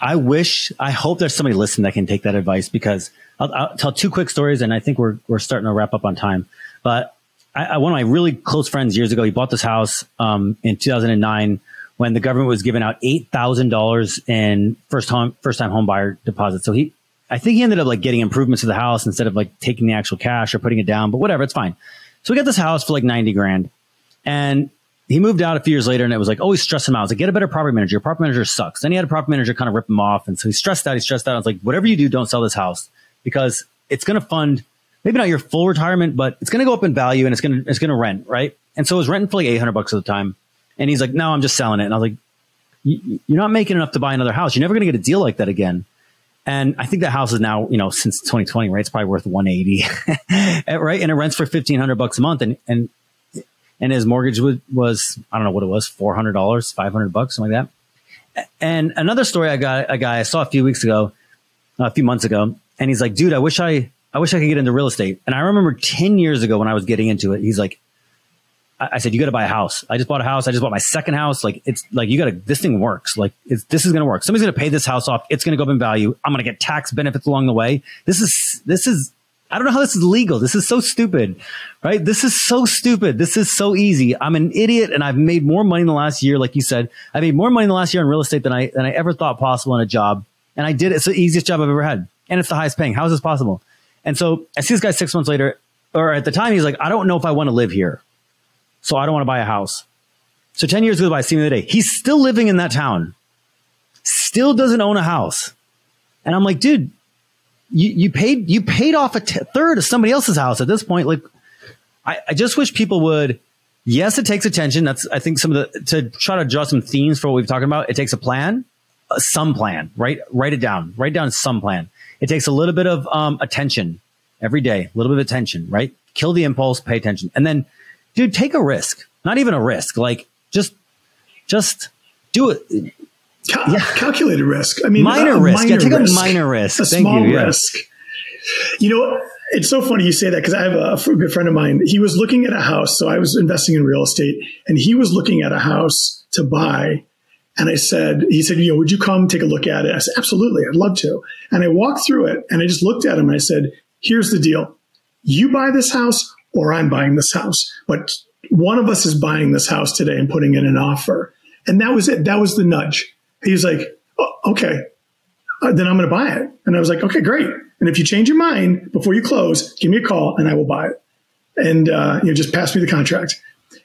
I wish, I hope there's somebody listening that can take that advice because I'll, I'll tell two quick stories and I think we're, we're starting to wrap up on time. But I, I, one of my really close friends years ago, he bought this house um, in 2009 when the government was giving out eight thousand dollars in first home first time home buyer deposit. So he, I think he ended up like getting improvements to the house instead of like taking the actual cash or putting it down. But whatever, it's fine. So we got this house for like ninety grand, and he moved out a few years later, and it was like always stress him out. I was like, get a better property manager. Your property manager sucks. Then he had a property manager kind of rip him off, and so he stressed out. He stressed out. I was like, whatever you do, don't sell this house because it's going to fund maybe not your full retirement, but it's going to go up in value and it's going to it's going to rent right. And so it was renting for like eight hundred bucks at the time. And he's like, no, I'm just selling it. And I was like, you're not making enough to buy another house. You're never going to get a deal like that again. And I think that house is now, you know, since 2020, right? It's probably worth 180, right? And it rents for 1500 bucks a month. And, and, and his mortgage was, was, I don't know what it was, $400, 500 bucks, something like that. And another story I got a guy I saw a few weeks ago, uh, a few months ago, and he's like, dude, I wish I, I wish I could get into real estate. And I remember 10 years ago when I was getting into it, he's like, I said, you got to buy a house. I just bought a house. I just bought my second house. Like it's like, you got to, this thing works. Like this is going to work. Somebody's going to pay this house off. It's going to go up in value. I'm going to get tax benefits along the way. This is, this is I don't know how this is legal. This is so stupid, right? This is so stupid. This is so easy. I'm an idiot and I've made more money in the last year. Like you said, I made more money in the last year in real estate than I, than I ever thought possible in a job. And I did it. It's the easiest job I've ever had. And it's the highest paying. How is this possible? And so I see this guy six months later, or at the time, he's like, I don't know if I want to live here. So I don't want to buy a house. So 10 years goes by, see him the day. He's still living in that town, still doesn't own a house. And I'm like, dude, you, you paid you paid off a t- third of somebody else's house at this point. Like, I, I just wish people would. Yes, it takes attention. That's I think some of the to try to draw some themes for what we've talking about. It takes a plan, uh, some plan. Right, write it down. Write down some plan. It takes a little bit of um, attention every day. A little bit of attention. Right, kill the impulse. Pay attention, and then, dude, take a risk. Not even a risk. Like just just do it Cal- yeah. calculated risk. I mean, minor risk. Minor yeah, take risk, a minor risk. A Thank small you, yeah. risk. You know, it's so funny you say that because I have a, a good friend of mine. He was looking at a house. So I was investing in real estate and he was looking at a house to buy. And I said, he said, you know, would you come take a look at it? I said, absolutely. I'd love to. And I walked through it and I just looked at him and I said, here's the deal. You buy this house or I'm buying this house. But one of us is buying this house today and putting in an offer. And that was it. That was the nudge. He was like, oh, okay, uh, then I'm going to buy it. And I was like, okay, great. And if you change your mind before you close, give me a call and I will buy it. And, uh, you know, just pass me the contract.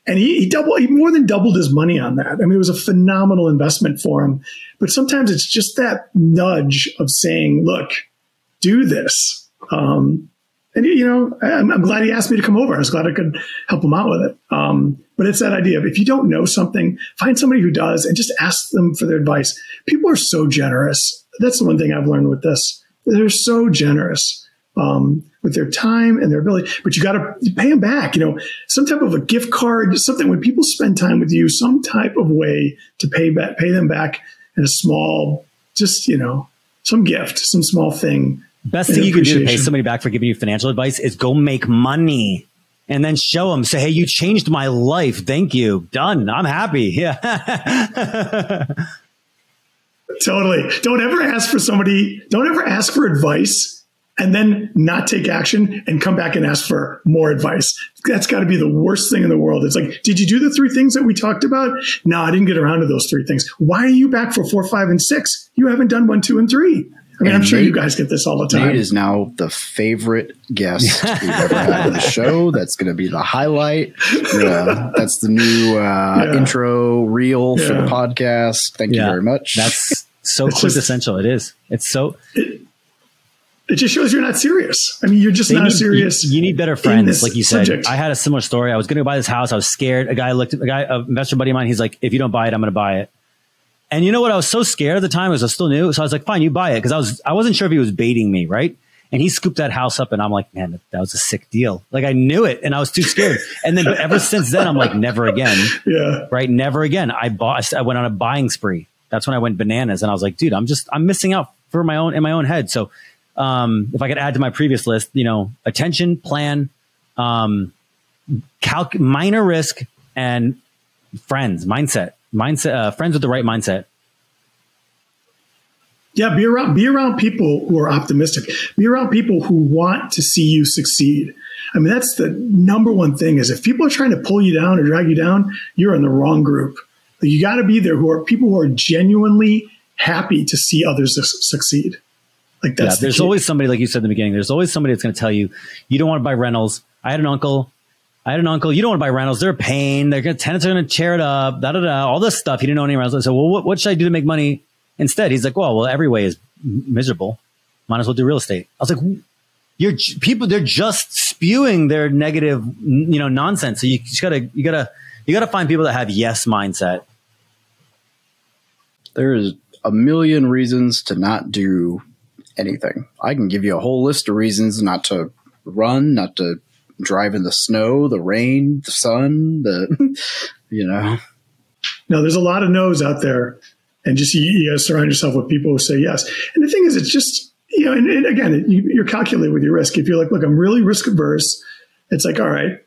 And he, he double, he more than doubled his money on that. I mean, it was a phenomenal investment for him. But sometimes it's just that nudge of saying, look, do this. Um, and you know, I'm, I'm, glad he asked me to come over. I was glad I could help him out with it. Um, but it's that idea of if you don't know something, find somebody who does and just ask them for their advice. People are so generous. That's the one thing I've learned with this. They're so generous um, with their time and their ability, but you got to pay them back. You know, some type of a gift card, something when people spend time with you, some type of way to pay back, pay them back in a small, just you know, some gift, some small thing Best thing you can do to pay somebody back for giving you financial advice is go make money and then show them, say, Hey, you changed my life. Thank you. Done. I'm happy. Yeah. totally. Don't ever ask for somebody, don't ever ask for advice and then not take action and come back and ask for more advice. That's got to be the worst thing in the world. It's like, did you do the three things that we talked about? No, I didn't get around to those three things. Why are you back for four, five, and six? You haven't done one, two, and three. I mean, and I'm sure Nate, you guys get this all the time. Nate is now the favorite guest we've ever had on the show. That's going to be the highlight. Yeah, that's the new uh, yeah. intro reel yeah. for the podcast. Thank yeah. you very much. That's so it's quintessential. Just, it is. It's so. It, it, just shows you're not serious. I mean, you're just not need, serious. You, you, need better friends, like you said. Subject. I had a similar story. I was going to buy this house. I was scared. A guy looked at a guy, an investor buddy of mine. He's like, "If you don't buy it, I'm going to buy it." And you know what? I was so scared at the time I was still new. So I was like, fine, you buy it. Cause I was, I wasn't sure if he was baiting me. Right. And he scooped that house up and I'm like, man, that, that was a sick deal. Like I knew it and I was too scared. And then ever since then, I'm like, never again. Yeah. Right. Never again. I bought, I went on a buying spree. That's when I went bananas and I was like, dude, I'm just, I'm missing out for my own, in my own head. So, um, if I could add to my previous list, you know, attention, plan, um, calc- minor risk and friends, mindset mindset, uh, friends with the right mindset. Yeah, be around be around people who are optimistic. Be around people who want to see you succeed. I mean, that's the number one thing is if people are trying to pull you down or drag you down, you're in the wrong group. You got to be there who are people who are genuinely happy to see others succeed. Like that's yeah, there's the always somebody like you said in the beginning. There's always somebody that's going to tell you you don't want to buy rentals. I had an uncle I had an uncle. You don't want to buy rentals. They're a pain. They're to tenants are going to tear it up. Da da da. All this stuff. He didn't know any rentals. I said, well, what, what should I do to make money instead? He's like, well, well, every way is miserable. Might as well do real estate. I was like, you're people. They're just spewing their negative, you know, nonsense. So you just gotta, you gotta, you gotta find people that have yes mindset. There is a million reasons to not do anything. I can give you a whole list of reasons not to run, not to drive in the snow, the rain, the sun, the you know. No, there's a lot of no's out there, and just you, to surround yourself with people who say yes. And the thing is, it's just you know, and, and again, you, you're calculating with your risk. If you're like, look, I'm really risk averse, it's like, all right,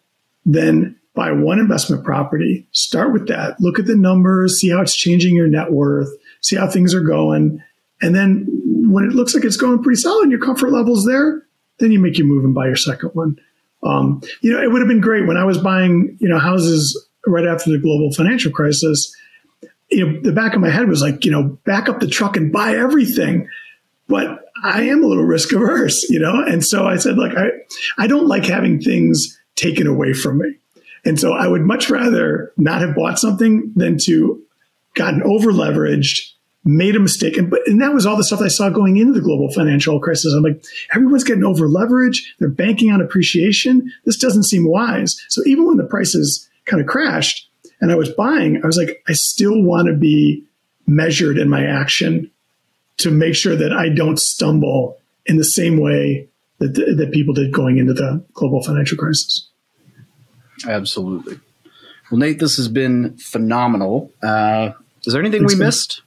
then buy one investment property, start with that, look at the numbers, see how it's changing your net worth, see how things are going. And then when it looks like it's going pretty solid, your comfort level's there, then you make your move and buy your second one. Um, you know, it would have been great when I was buying, you know, houses right after the global financial crisis. You know, the back of my head was like, you know, back up the truck and buy everything. But I am a little risk averse, you know, and so I said, look, I, I don't like having things taken away from me. And so I would much rather not have bought something than to gotten over leveraged, made a mistake. And, but, and that was all the stuff I saw going into the global financial crisis. I'm like, everyone's getting over leveraged. They're banking on appreciation. This doesn't seem wise. So even when the prices kind of crashed and I was buying, I was like, I still want to be measured in my action to make sure that I don't stumble in the same way that, that people did going into the global financial crisis. Absolutely. Well, Nate, this has been phenomenal. Uh, is there anything Thanks, we man. missed?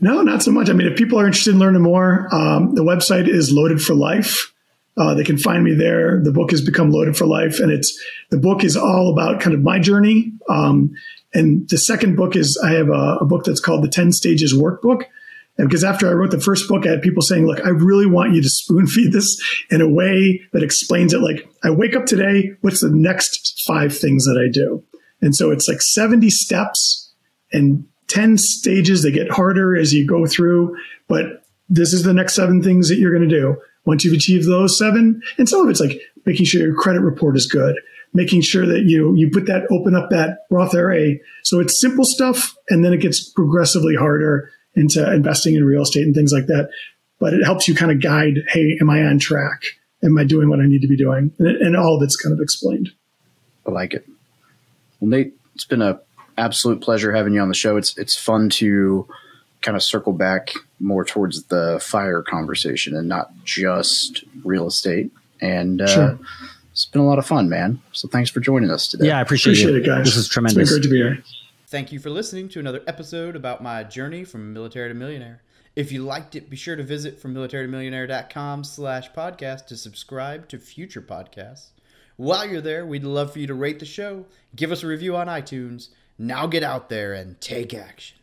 No, not so much. I mean, if people are interested in learning more, um, the website is Loaded for Life. Uh, they can find me there. The book has become Loaded for Life, and it's the book is all about kind of my journey. Um, and the second book is I have a, a book that's called the Ten Stages Workbook. And because after I wrote the first book, I had people saying, "Look, I really want you to spoon feed this in a way that explains it. Like, I wake up today. What's the next five things that I do?" And so it's like seventy steps and 10 stages that get harder as you go through. But this is the next seven things that you're going to do. Once you've achieved those seven, and some of it's like making sure your credit report is good, making sure that you you put that open up that Roth IRA. So it's simple stuff, and then it gets progressively harder into investing in real estate and things like that. But it helps you kind of guide, hey, am I on track? Am I doing what I need to be doing? And, and all of it's kind of explained. I like it. Well, Nate, it's been a absolute pleasure having you on the show. It's it's fun to kind of circle back more towards the fire conversation and not just real estate. And uh, Sure. it's been a lot of fun, man. So thanks for joining us today. Yeah, I appreciate, Appreciate you. it, guys. This is It's been tremendous. great to be here. Thank you for listening to another episode about my journey from military to millionaire. If you liked it, be sure to visit from militarytomillionaire.com slash podcast to subscribe to future podcasts. While you're there, we'd love for you to rate the show, give us a review on iTunes. Now get out there and take action.